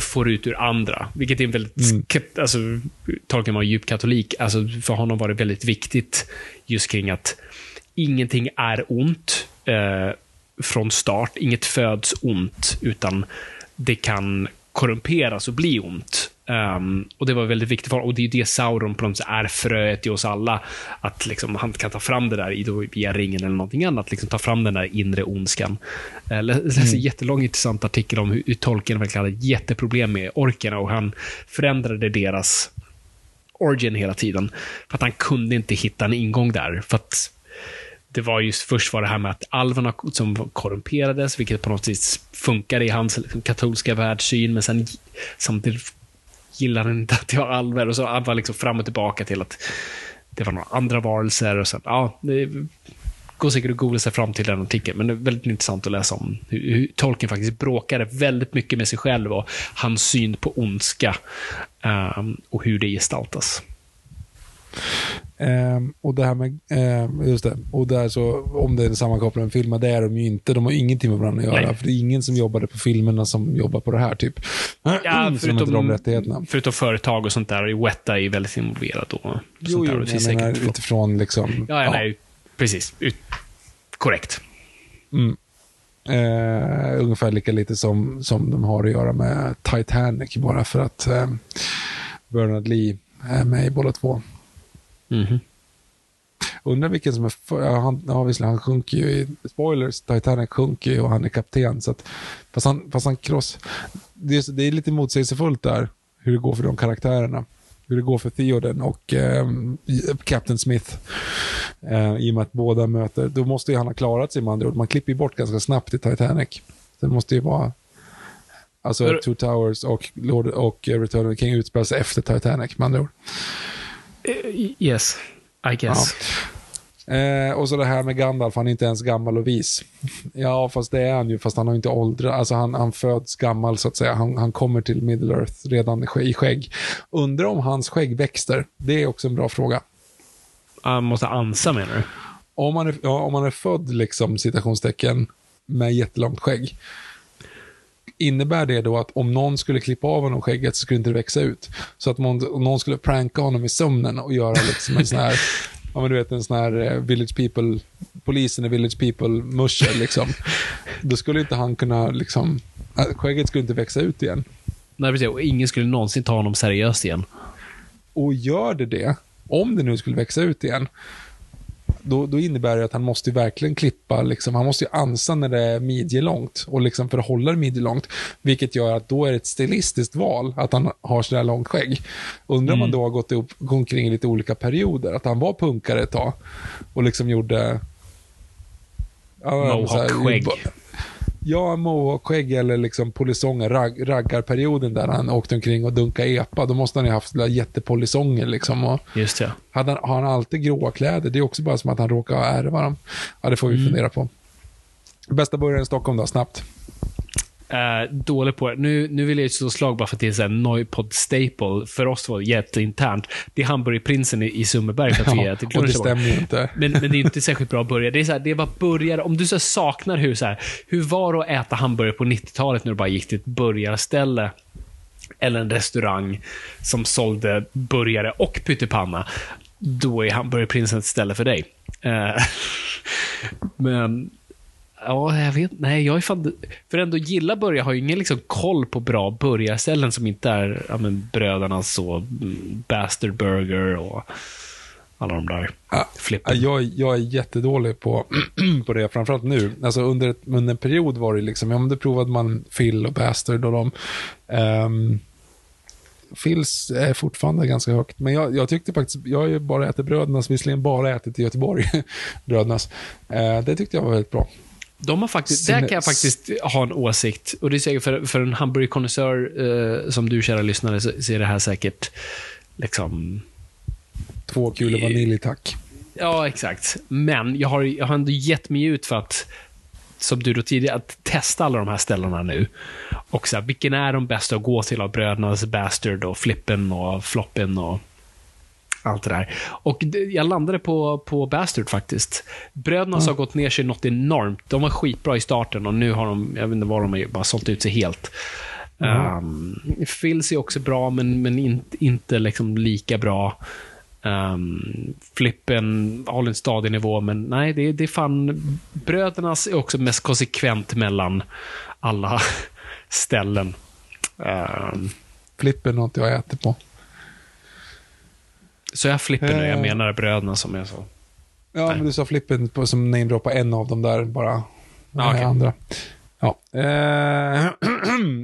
får ut ur andra. Vilket är en väldigt, kat- alltså, Tolkien var djup katolik, alltså för honom var det väldigt viktigt just kring att ingenting är ont eh, från start. Inget föds ont, utan det kan korrumperas och bli ont. Ehm, och det var väldigt viktigt för honom. Och det är det Sauron på något sätt är fröet i oss alla. Att liksom, han kan ta fram det där i- då via ringen eller någonting annat. Liksom ta fram den där inre ondskan. Jag läste en jättelång intressant artikel om hur, hur Tolkien verkligen hade jätteproblem med orkerna och han förändrade deras origin hela tiden. För att han kunde inte hitta en ingång där. För att det var just först var det här med att alverna som korrumperades, vilket på något vis funkar i hans liksom, katolska världssyn, men sen samtidigt gillade han inte att jag var alver. Och så han var liksom fram och tillbaka till att det var några andra varelser. Och sen, ja, det går säkert att googla sig fram till den artikeln, men det är väldigt intressant att läsa om hur, hur Tolkien faktiskt bråkade väldigt mycket med sig själv och hans syn på ondska um, och hur det gestaltas. Ehm, och det här med, ehm, just det, och där så, om det är sammankopplat med filmer, det är de ju inte. De har ingenting med varandra att göra. Nej. För det är ingen som jobbade på filmerna som jobbar på det här, typ. Ja, inte de rättigheterna. förutom företag och sånt där. Weta är väldigt involverad och sånt Jo, där. jo, Och jag menar säkert- utifrån liksom... Ja, ja, nej. Precis. Ut, korrekt. Eh, ungefär lika lite som, som de har att göra med Titanic, bara för att eh, Bernard Lee är med i båda två. Mhm. Undrar vilken som är för, han, ja, visserligen, han sjunker ju i, spoilers, Titanic sjunker ju och han är kapten. Så att, fast, han, fast han cross, det, är, det är lite motsägelsefullt där, hur det går för de karaktärerna. Hur det går för Theoden och eh, Captain Smith. Eh, I och med att båda möter, då måste ju han ha klarat sig med andra ord. Man klipper ju bort ganska snabbt i Titanic. Det måste ju vara, alltså Two Towers och, Lord, och Return of the King utspelar sig efter Titanic med andra ord. Eh, Yes, I guess. Eh, och så det här med Gandalf, han är inte ens gammal och vis. Ja, fast det är han ju, fast han har inte åldrat. Alltså han, han föds gammal så att säga. Han, han kommer till Middle Earth redan i sk- i skägg. Undrar om hans skägg växer. Det är också en bra fråga. Han måste ansa menar du? Om man är, ja, om man är född, liksom, citationstecken, med jättelångt skägg. Innebär det då att om någon skulle klippa av honom skägget så skulle inte det växa ut? Så att om någon skulle pranka honom i sömnen och göra liksom en sån här, ja men du vet en sån här eh, Village People, polisen i Village People muscher liksom. Då skulle inte han kunna liksom, äh, skägget skulle inte växa ut igen. Nej, precis. Och ingen skulle någonsin ta honom seriöst igen. Och gör det det, om det nu skulle växa ut igen, då, då innebär det att han måste ju verkligen klippa, liksom, han måste ju ansa när det är midjelångt och liksom för att hålla det midjelångt, vilket gör att då är det ett stilistiskt val att han har sådär långt skägg. Undrar om han då har gått upp, omkring i lite olika perioder, att han var punkare ett tag och liksom gjorde... Ja, så här- Mohawk-skägg. Ja, mohawk-skägg eller liksom polisonger, rag, raggarperioden där han åkte omkring och dunkade epa. Då måste han ju haft jättepolisonger liksom. Och Just det. hade han, har han alltid gråa kläder? Det är också bara som att han råkar ärva dem. Ja, det får vi fundera på. Bästa burgaren i Stockholm då, snabbt. Uh, dålig på det. Nu, nu vill jag slå slag bara för att det är en Noipod staple. För oss var det jätteinternt. Det är Hamburgerprinsen i, i att vi äter och det stämmer ju inte. Men, men det är inte särskilt bra burgare. Det är, så här, det är bara burgare. Om du så saknar hur, så här, hur var det att äta hamburgare på 90-talet när du bara gick till ett burgarställe eller en restaurang som sålde burgare och pyttipanna. Då är Hamburgerprinsen ett ställe för dig. Eh, men Ja, jag vet Nej, jag är fan... För ändå gilla burgare har ju ingen liksom koll på bra burgarställen som inte är ja, men, Brödernas och mm, Bastard Burger och alla de där. Ja, Flippen. Ja, jag, jag är jättedålig på, på det, framförallt nu. Alltså under, ett- under en period var det liksom, ja men då provade man Phil och Bastard och de. Um, Phils är fortfarande ganska högt, men jag, jag tyckte faktiskt, jag har ju bara ätit Brödernas, visserligen bara ätit i Göteborg, Brödernas. Eh, det tyckte jag var väldigt bra. De har faktiskt, Sinnes- där kan jag faktiskt ha en åsikt. Och det är säkert för, för en hamburgerkonnässör eh, som du, kära lyssnare, så, så är det här säkert liksom... Två kulor vanilj, tack. Ja, exakt. Men jag har, jag har ändå gett mig ut för att, som du då tidigare, att testa alla de här ställena nu. Och så här, vilken är de bästa att gå till av Brödernas Bastard och Flippen och Floppen och allt det där. Och jag landade på, på Bastard faktiskt. Brödernas har gått ner sig något enormt. De var skitbra i starten och nu har de, jag vet inte vad de har, bara sålt ut sig helt. Um, Phils är också bra, men, men inte, inte liksom lika bra. Um, flippen håller en stadig nivå, men nej, det, det är fan... Brödernas är också mest konsekvent mellan alla ställen. Um, Flippen har inte jag ätit på. Så jag flippen nu, jag Eh. menar bröderna som jag sa. Ja, men du sa flippen på, som namedroppar en av dem där bara. Ja, okej. andra. Ja. Eh,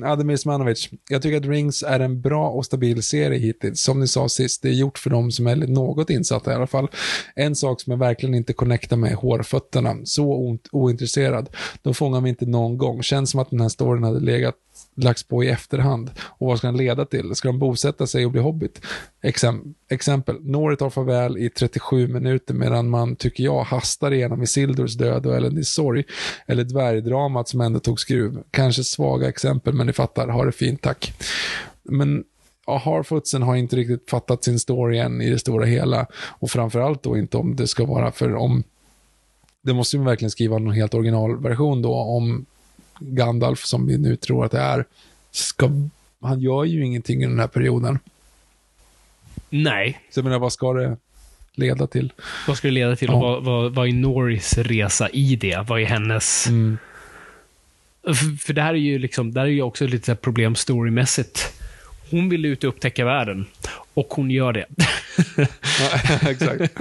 Ademir Smanovic. Jag tycker att Rings är en bra och stabil serie hittills. Som ni sa sist, det är gjort för dem som är något insatta i alla fall. En sak som jag verkligen inte connectar med är hårfötterna. Så ointresserad. De fångar mig inte någon gång. Känns som att den här storyn hade legat lagts på i efterhand. Och vad ska den leda till? Ska de bosätta sig och bli hobbit? Exem exempel, Nori tar farväl i 37 minuter medan man, tycker jag, hastar igenom Isildurs död och Elendis sorg. Eller dvärgdramat som ändå tog skruv. Kanske svaga exempel, men ni fattar. Ha det fint, tack. Men ja, Harfootsen har inte riktigt fattat sin story än i det stora hela. Och framförallt då inte om det ska vara för om det måste ju verkligen skriva någon helt originalversion då om Gandalf, som vi nu tror att det är, ska, han gör ju ingenting i den här perioden. Nej. Så jag menar, vad ska det leda till? Vad ska det leda till? Ja. Och vad, vad, vad är Norris resa i det? Vad är hennes... Mm. För, för det här är ju liksom, där är ju också lite här problem storymässigt. Hon vill ut och upptäcka världen. Och hon gör det. Ja, exakt.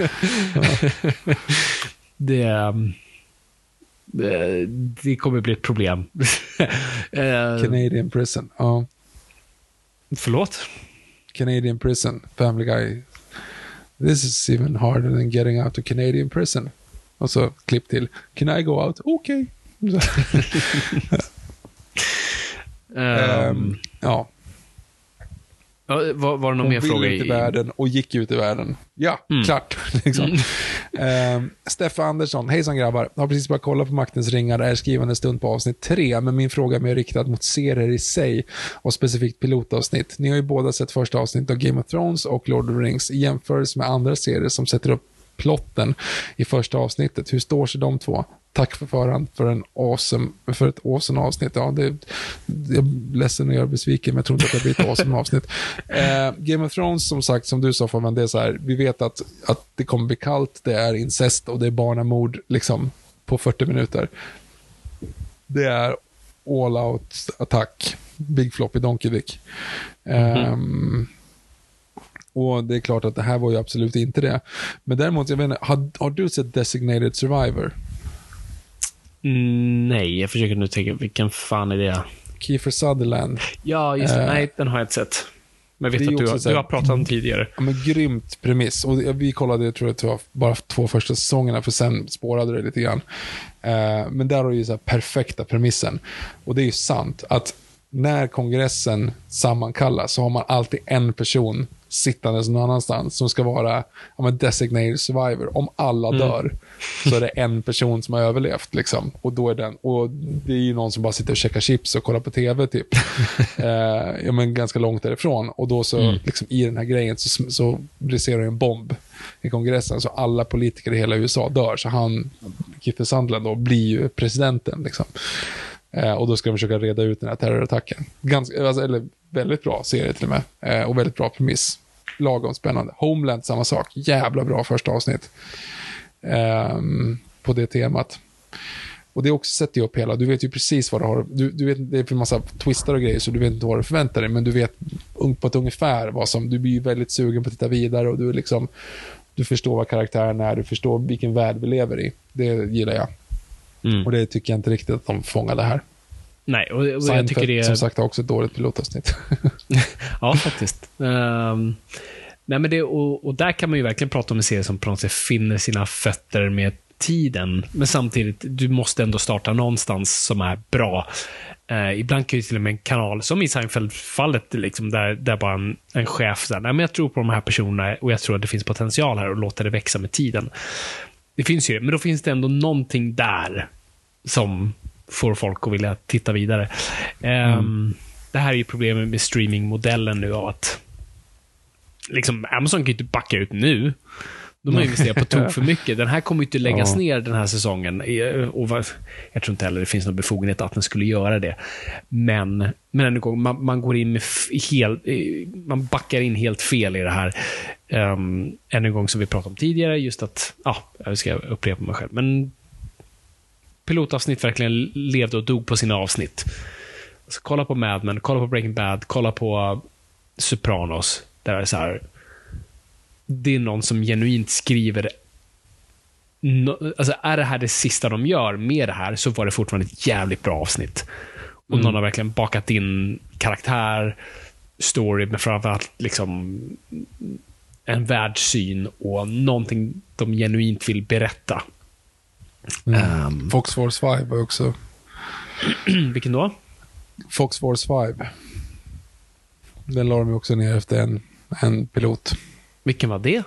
det, ehm, det, det kommer bli ett problem. Eh, Canadian Prison. Ja. förlåt? Canadian Prison. Family Guy. This is even harder than getting out of Canadian Prison. Och så klipp till. Can I go out? Okej. Ehm, Ehm, ja. ja, var, var det någon Hon mer ville fråga? ut i världen och gick ut i världen. Ja, Mm. klart. liksom. Ehm, Steffa Andersson, hejsan grabbar. Har precis börjat kolla på Maktens ringar, är skrivande stund på avsnitt tre, men min fråga är mer riktad mot serier i sig och specifikt pilotavsnitt. Ni har ju båda sett första avsnittet av Game of Thrones och Lord of the Rings i jämförelse med andra serier som sätter upp plotten i första avsnittet. Hur står sig de två? Tack för förhand för, en awesome, för ett awesome avsnitt. Ja, det, jag är ledsen att jag är besviken, men jag tror inte att det blir ett awesome avsnitt. Eh, Game of Thrones, som sagt, som du sa, Fabian, det är så här, vi vet att, att det kommer bli kallt, det är incest och det är barnamord liksom, på 40 minuter. Det är all out attack. Big floppy donkey dick. Ehm, och det är klart att det här var ju absolut inte det. Men däremot, jag vet inte, har, har du sett Designated Survivor? Mm, nej, jag försöker nu tänka, vilken fan är det? Kiefer Sutherland. Ja, just det. Eh, nej, den har jag inte sett. Men jag vet att du, har- du har pratat om tidigare. Ja, men grymt premiss. Och det- vi kollade, jag tror att det var bara två första säsongerna, för sen spårade det lite grann. Eh, men där har du ju så perfekta premissen. Och det är ju sant att när kongressen sammankallas så har man alltid en person sittandes någon annanstans som ska vara ja, men designated survivor. Om alla dör så är det en person som har överlevt. Liksom. Och, då är den, och det är ju någon som bara sitter och käkar chips och kollar på tv typ. eh, ja, men ganska långt därifrån. Och då så, liksom, i den här grejen så, så briserar en bomb i kongressen. Så alla politiker i hela USA dör. Så han, Kiefer Sutherland då, blir ju presidenten. Liksom. Eh, och då ska de försöka reda ut den här terrorattacken. Ganska, alltså, eller väldigt bra serie till och med. Eh, och väldigt bra premiss. Lagom spännande. Homeland, samma sak. Jävla bra första avsnitt. Eh, på det temat. Och det också sätter ju upp hela, du vet ju precis vad du har, du, du vet, det är en massa twistar och grejer så du vet inte vad du förväntar dig, men du vet på ett ungefär vad som, du blir ju väldigt sugen på att titta vidare och du är liksom, du förstår vad karaktären är, du förstår vilken värld vi lever i. Det gillar jag. Mm. Och det tycker jag inte riktigt att de fångade här. Nej, och, och jag Seinfeld, tycker det är... som sagt, har också ett dåligt pilotavsnitt. Ja, faktiskt. Ehm, nej, men det, och, och där kan man ju verkligen prata om en serie som på något sätt finner sina fötter med tiden. Men samtidigt, du måste ändå starta någonstans som är bra. Eh, ibland kan ju till och med en kanal, som i Seinfeld-fallet, liksom, där, där bara en, en chef säger nej men jag tror på de här personerna och jag tror att det finns potential här och låter det växa med tiden. Det finns ju, men då finns det ändå någonting där som får folk att vilja titta vidare. Ehm, Det här är ju problemet med streamingmodellen nu av att liksom, Amazon kan ju inte backa ut nu. De har investerat på tok för mycket. Den här kommer ju inte läggas Ja. ner den här säsongen. Och jag tror inte heller det finns någon befogenhet att den skulle göra det. Men, men ännu gång, man, man går in med helt, man backar in helt fel i det här. Um, ännu en gång som vi pratade om tidigare, just att, ja, jag ska upprepa mig själv, men pilotavsnitt verkligen levde och dog på sina avsnitt. Så kolla på Mad Men, kolla på Breaking Bad, kolla på Sopranos. Där är det så här. Det är någon som genuint skriver no, alltså är det här det sista de gör med det här så var det fortfarande ett jävligt bra avsnitt. Och någon har verkligen bakat in karaktär, story, men framförallt liksom en världssyn och någonting de genuint vill berätta. Ehm, Fox Force 5 var också, vilken då? Fox Force 5. Den la de också ner efter en, en pilot. Vilken var det?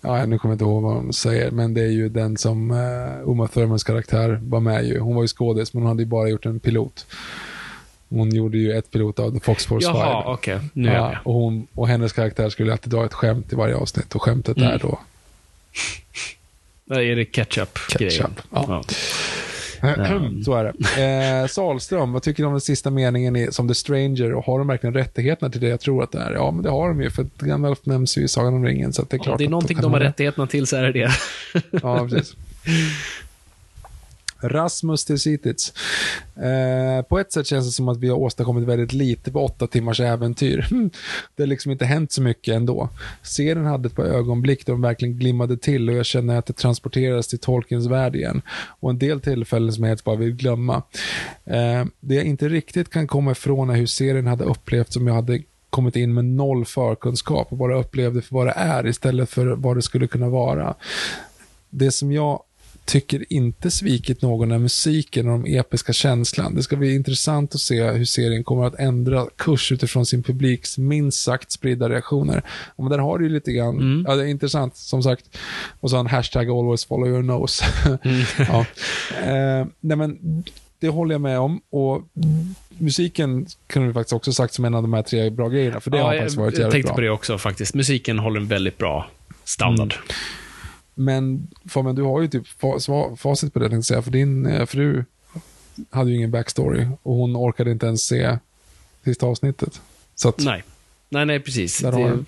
Ja, nu kommer jag inte ihåg vad de säger, men det är ju den som uh, Uma Thurmans karaktär var med ju. Hon var ju skådis, men hon hade ju bara gjort en pilot. Hon gjorde ju ett pilot av The Fox Force Jaha, 5. okej. Nu är Ja, och, hon, och hennes karaktär skulle alltid dra ett skämt i varje avsnitt och skämtet Mm. är då Där är det ketchup-grejen. Ketchup, ja. Ja. Så är det. Eh, Salström, vad tycker du om den sista meningen i, som The Stranger och har de verkligen rättigheterna till det jag tror att det är? Ja, men det har de ju för Gandalf nämns ju i Sagan om ringen så det är klart Om det är någonting kan de har rättigheterna till så är det det. Ja, precis. Rasmus till Sititz. Eh, på ett sätt känns det som att vi har åstadkommit väldigt lite på åtta timmars äventyr. Hmm. Det har liksom inte hänt så mycket ändå. Serien hade ett par ögonblick då de verkligen glimmade till och jag känner att det transporteras till Tolkiens värld igen. Och en del tillfällen som jag helt bara vill glömma. Eh, det jag inte riktigt kan komma ifrån är hur serien hade upplevts om jag hade kommit in med noll förkunskap och bara upplevde för vad det är istället för vad det skulle kunna vara. Det som jag tycker inte svikit någon är musiken och de episka känslan. Det ska bli intressant att se hur serien kommer att ändra kurs utifrån sin publiks minst sagt spridda reaktioner. Och där har du ju lite grann, ja det är intressant som sagt. Och så en hashtag always follow your nose. ja. eh, nej men det håller jag med om och musiken kunde vi faktiskt också sagt som en av de här tre bra grejerna, för det har Ja, faktiskt jag, varit jag jävligt tänkte bra. på det också faktiskt. Musiken håller en väldigt bra standard. Men Fabian, du har ju typ facit på det, tänkte säga. För din eh, fru hade ju ingen backstory och hon orkade inte ens se sista avsnittet. Så att, Nej. Nej, nej, precis. Det,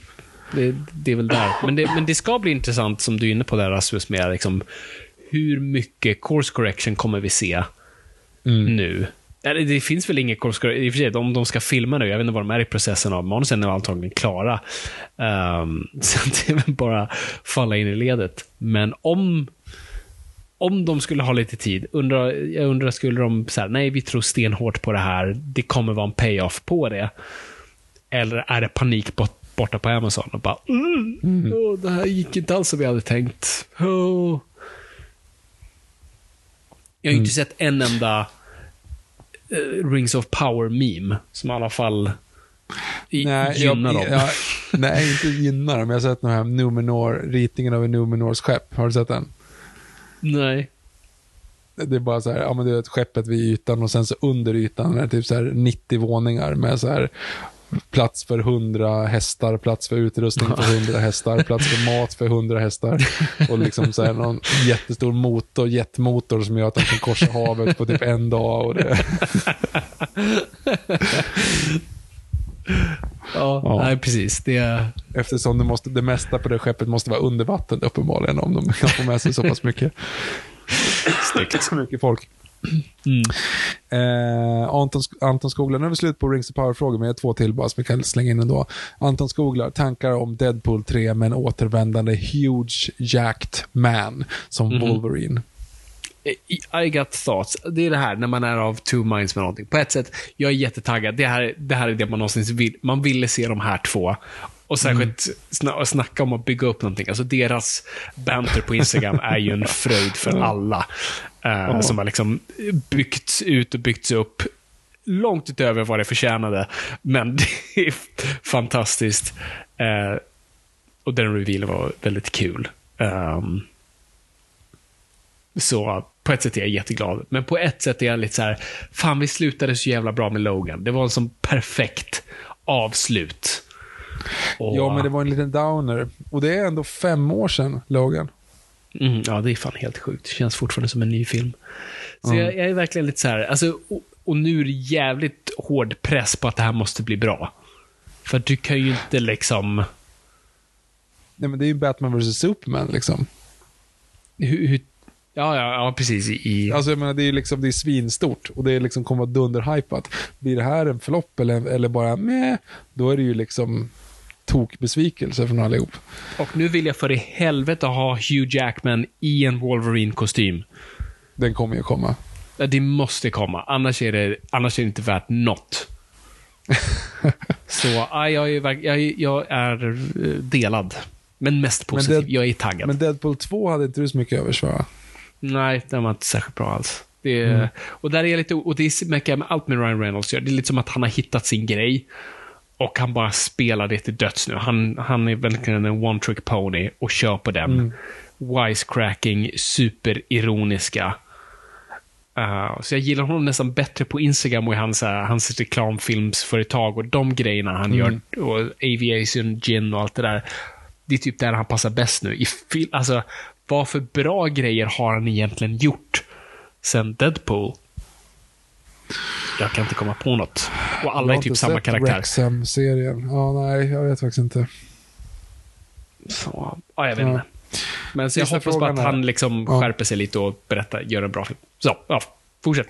det, det är väl där. Men det, men det ska bli intressant, som du är inne på där Rasmus, med liksom, hur mycket course correction kommer vi se Mm. nu? Eller, det finns väl course correction, i och för sig, om de ska filma nu, jag vet inte vad de är i processen av, manusen är antagligen klara. Ehm, så det är väl bara falla in i ledet. Men om om de skulle ha lite tid, undrar, jag undrar, skulle de säga nej, vi tror stenhårt på det här, det kommer vara en payoff på det. Eller är det panik bort, borta på Amazon och bara, mm, åh, det här gick inte alls som vi hade tänkt. Åh. Jag har ju inte sett en enda Rings of Power-meme, som i alla fall i, nej, gynnar jag, dem. jag, nej, inte gynnar dem. Jag har sett den här Numenor, ritningen av en Numenors skepp. Har du sett den? Nej. Det är bara så här, ja men du vet skeppet vid ytan och sen så under ytan är det typ så här 90 våningar med så här plats för 100 hästar, plats för utrustning för 100 hästar, plats för mat för 100 hästar och liksom så här någon jättestor motor, jetmotor som gör att de kan korsa havet på typ en dag. Och det, Ja, Ja. nej precis. Det är... eftersom det, måste, det mesta på det skeppet måste vara under vatten uppenbarligen om de kan få med sig så pass mycket. Snyggt. Så mycket folk. Eh, Anton, Anton Skoglar, nu är vi slut på Rings of Power-frågor, men jag har två till bara som vi kan slänga in ändå. Anton Skoglar, tankar om Deadpool 3 med en återvändande huge jacked man som Wolverine. I- I got thoughts. Det är det här när man är av two minds med någonting. På ett sätt, jag är jättetaggad. Det här, det här är det man någonsin vill. Man ville se de här två. Och särskilt sna och snacka om att bygga upp någonting. Alltså deras banter på Instagram är ju en fröjd för alla. Eh, Som har liksom byggts ut och byggts upp långt utöver vad det förtjänade. Men det är fantastiskt. Eh, och den revealen var väldigt kul. Ehm, så på ett sätt är jag jätteglad. Men på ett sätt är jag lite så här, fan vi slutade så jävla bra med Logan. Det var en sån perfekt avslut. Och, Ja, men det var en liten downer. Och det är ändå fem år sedan, Logan. Mm, ja, det är fan helt sjukt. Det känns fortfarande som en ny film. Så jag, jag är verkligen lite så här, alltså, och, och nu är det jävligt hård press på att det här måste bli bra. För du kan ju inte liksom, Nej, men det är ju Batman vs. Superman liksom. hur, hur ja, ja, ja, precis. I, Alltså jag menar, det är liksom, det är svinstort och det är liksom kommer vara dunderhypat. Blir det här en flopp eller, eller bara med då är det ju liksom tokbesvikelse från allihop. och nu vill jag för i helvete ha Hugh Jackman i en Wolverine-kostym. Den kommer ju komma. Det måste komma, annars är det, annars är det inte värt något. Så ja, jag, är, jag, jag är eh, delad. Men mest positiv. det- jag är taggad. Men Deadpool 2 hade inte du så mycket övers va? Nej, den var inte särskilt bra alls. Det är, Och där är jag lite, och det är mycket med allt med Ryan Reynolds gör. Det är lite som att han har hittat sin grej. Och han bara spelar det till döds nu. Han, han är verkligen en one-trick pony och kör på den. Wisecracking, superironiska. Uh, så jag gillar honom nästan bättre på Instagram och hans, uh, hans reklamfilmsföretag och de grejerna han Mm. gör. Och Aviation, Gin och allt det där. Det är typ där han passar bäst nu. I fil- alltså, vad för bra grejer har han egentligen gjort sen Deadpool? Jag kan inte komma på något. Och alla Jag är har typ inte samma sett karaktär. Wrexham-serien. Ja, nej, jag vet faktiskt inte. Så, ja, jag vet Ja. inte. Men så jag Sista hoppas på frågan att han liksom Ja. skärper sig lite och berättar, gör en bra film. Så, ja, fortsätt.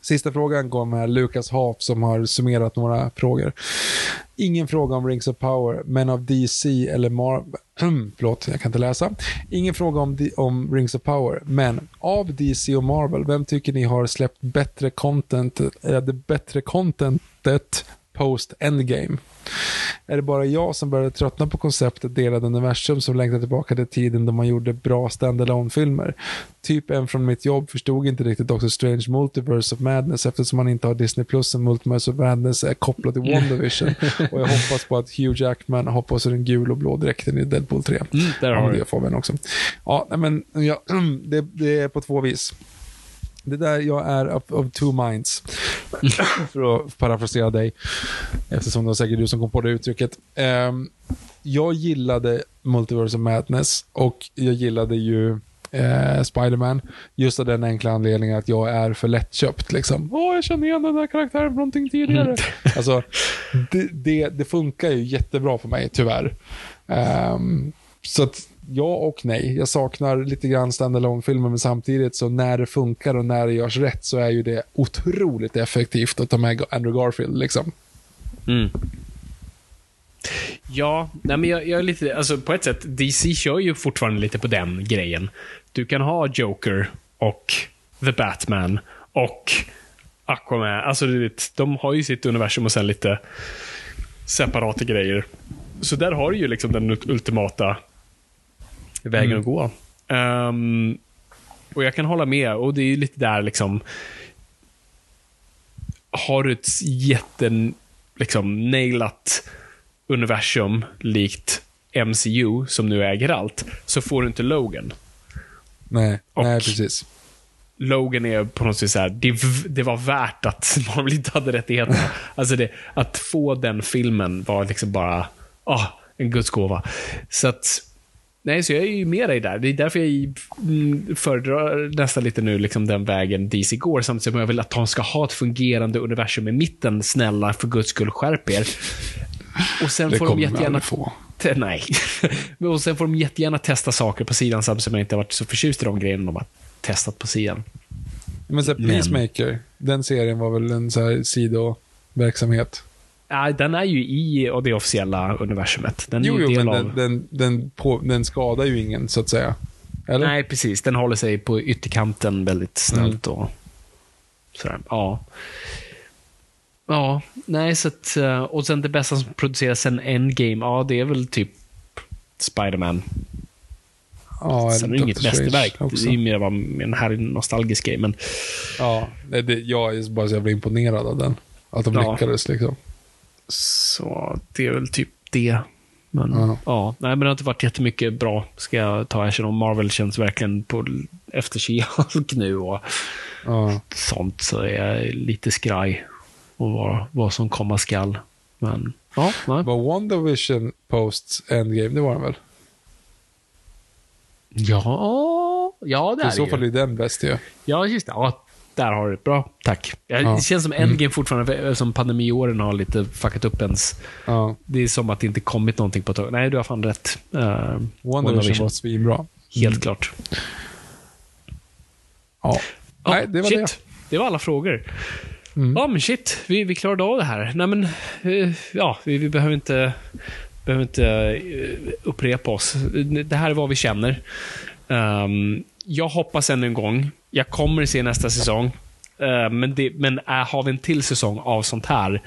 Sista frågan går med Lukas Haaf som har summerat några frågor. Ingen fråga om Rings of Power, men av DC eller Marvel... Förlåt, jag kan inte läsa. Ingen fråga om, D- om Rings of Power, men av DC och Marvel, vem tycker ni har släppt bättre content, äh, det bättre contentet post Endgame? Är det bara jag som började tröttna på konceptet delad universum som längtar tillbaka till tiden då man gjorde bra standalone filmer Typ en från mitt jobb förstod inte riktigt Doctor Strange Multiverse of Madness eftersom man inte har Disney Plus och Multiverse of Madness är kopplad till WandaVision. och jag hoppas på att Hugh Jackman har på sig den gula och blå dräkten i Deadpool 3. Mm, där Ja, har du. det får vi också. Ja, men ja, det, det är på två vis. Det där jag är of, of two minds. För att parafrasera dig. Eftersom det var säkert du som kom på det uttrycket. Ehm, jag gillade Multiverse of Madness och jag gillade ju eh, Spiderman. Just av den enkla anledningen att jag är för lättköpt. Liksom. Åh, jag känner igen den där karaktären från någonting tidigare. Alltså, det, det, det funkar ju jättebra för mig, tyvärr. Ehm, så att ja och nej. Jag saknar lite grann standalone filmer men samtidigt så när det funkar och när det görs rätt så är ju det otroligt effektivt att ta med Andrew Garfield. Liksom. Mm. Ja, nej men jag, jag är lite, alltså på ett sätt, DC kör ju fortfarande lite på den grejen. Du kan ha Joker och The Batman och Aquaman. Alltså du vet, de har ju sitt universum och sen lite separata grejer. Så där har du ju liksom den ultimata vägen att gå. Ehm, och jag kan hålla med, och det är ju lite där liksom har du ett jätten, liksom, nailat universum likt MCU, som nu äger allt, så får du inte Logan. Nej, Och- nej, precis. Logan är på något sätt så här, det, det var värt att Marvel inte hade rättigheterna. Alltså det, att få den filmen var liksom bara, ah, en guds gåva. Så att, nej, så jag är ju med dig där. Det är därför jag mm, föredrar nästan lite nu liksom den vägen DC går, samtidigt som jag vill att de ska ha ett fungerande universum i mitten. Snälla, för guds skull, skärp er. Och sen Det får de kommer vi jättegärna aldrig få. Nej. Och sen får de jättegärna testa saker på sidan samtidigt som jag inte har varit så förtjust i de grejerna de har testat på sidan. Men så här, Men- Peacemaker, den serien var väl en så här sidoverksamhet? Den är ju i det officiella universumet. Den är Jo, ju jo, men av... den, den, den, på, den skadar ju ingen, så att säga. Eller? Nej, precis. Den håller sig på ytterkanten väldigt snällt och sådär. Ja. Ja, nej, så att, eh, Och sen det bästa som produceras sen Endgame, ja, det är väl typ Spider-Man. ja, Sen är det inget mästerverk. Det är ju mer bara en här nostalgisk grej, men Ja, det, jag är bara så jävla imponerad av den. Att de Ja. lyckades liksom. Så det är väl typ det. Men, Ja. ja. nej, men det har inte varit jättemycket bra, ska jag ta erkänna. Marvel känns verkligen på efterkälk nu och Ja. sånt, så jag är lite skraj och vad, vad som komma skall. Men, ja, nej. Var WandaVision post Endgame, det var den väl? Ja, ja det är I så det fall är den bäst ju. Ja, just det. Ja, där har du det. Bra, tack. Ja, Ja. Det känns som Endgame fortfarande, som pandemiåren har lite fuckat upp ens. Ja. Det är som att det inte kommit någonting på ett tag. Nej, du har fan rätt. Uh, WandaVision var svinbra. Helt klart. Ja. Ja, Nej, det var shit. det. Det var alla frågor. Mm. Ja, men shit. Vi, vi klarade av det här. Nej, men, eh, ja, vi, vi behöver inte, behöver inte eh, upprepa oss. Det här är vad vi känner. Ehm, jag hoppas ännu en gång. Jag kommer se nästa säsong. Eh, men det, men är, har vi en till säsong av sånt här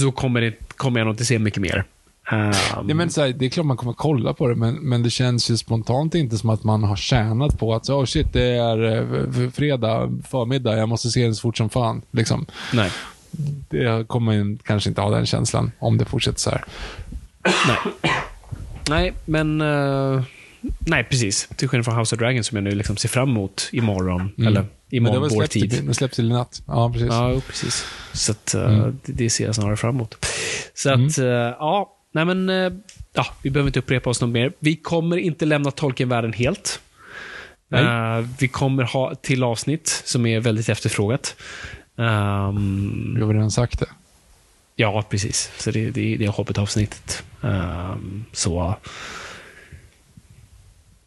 så kommer, det, kommer jag nog inte se mycket mer. Ehm, Ja, men så här, det är klart man kommer kolla på det, men, men det känns ju spontant inte som att man har tjänat på att, oh shit, det är eh, fredag förmiddag, jag måste se den så fort som fan. Liksom. nej. Det kommer kanske inte ha den känslan om det fortsätter så här. Nej. Nej, men... eh, nej, precis. Till skillnad från House of Dragon som jag nu liksom ser fram emot imorgon. Mm. Eller Men imorgon vår släppt, tid. det släpps i natt. Ja, precis. Ja, precis. Så att, eh, Mm. det, det ser jag snarare fram emot. Så att, eh, ja, nej men, eh, ja, vi behöver inte upprepa oss något mer. Vi kommer inte lämna Tolkien-världen helt. Eh, vi kommer ha till avsnitt som är väldigt efterfrågat. Ehm, Vi har redan sagt det. ja, precis. Så det, det, det är Hobbit-avsnittet. Ehm, så,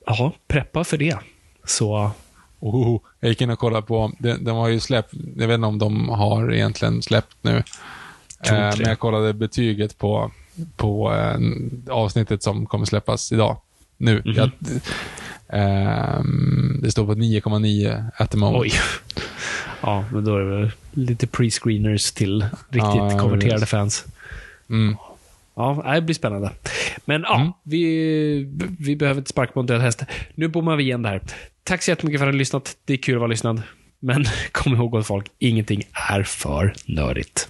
ja, preppa för det. Så, Oh, jag gick in och kollade på, de, de har ju släppt, jag vet inte om de har egentligen släppt nu. Eh, men jag kollade betyget på, på eh, avsnittet som kommer släppas idag. Nu. Mhm. Jag, ehm, det står på 9,9 at the moment. oj. Ja, men då är det väl lite pre-screeners till riktigt Ja, konverterade fans. Mm. Ja, det blir spännande. Men ja, vi, vi behöver inte sparka på en död häst. Nu bommar vi igen det här. Tack så jättemycket för att ni har lyssnat. Det är kul att vara lyssnad. Men kom ihåg gott folk, ingenting är för nördigt.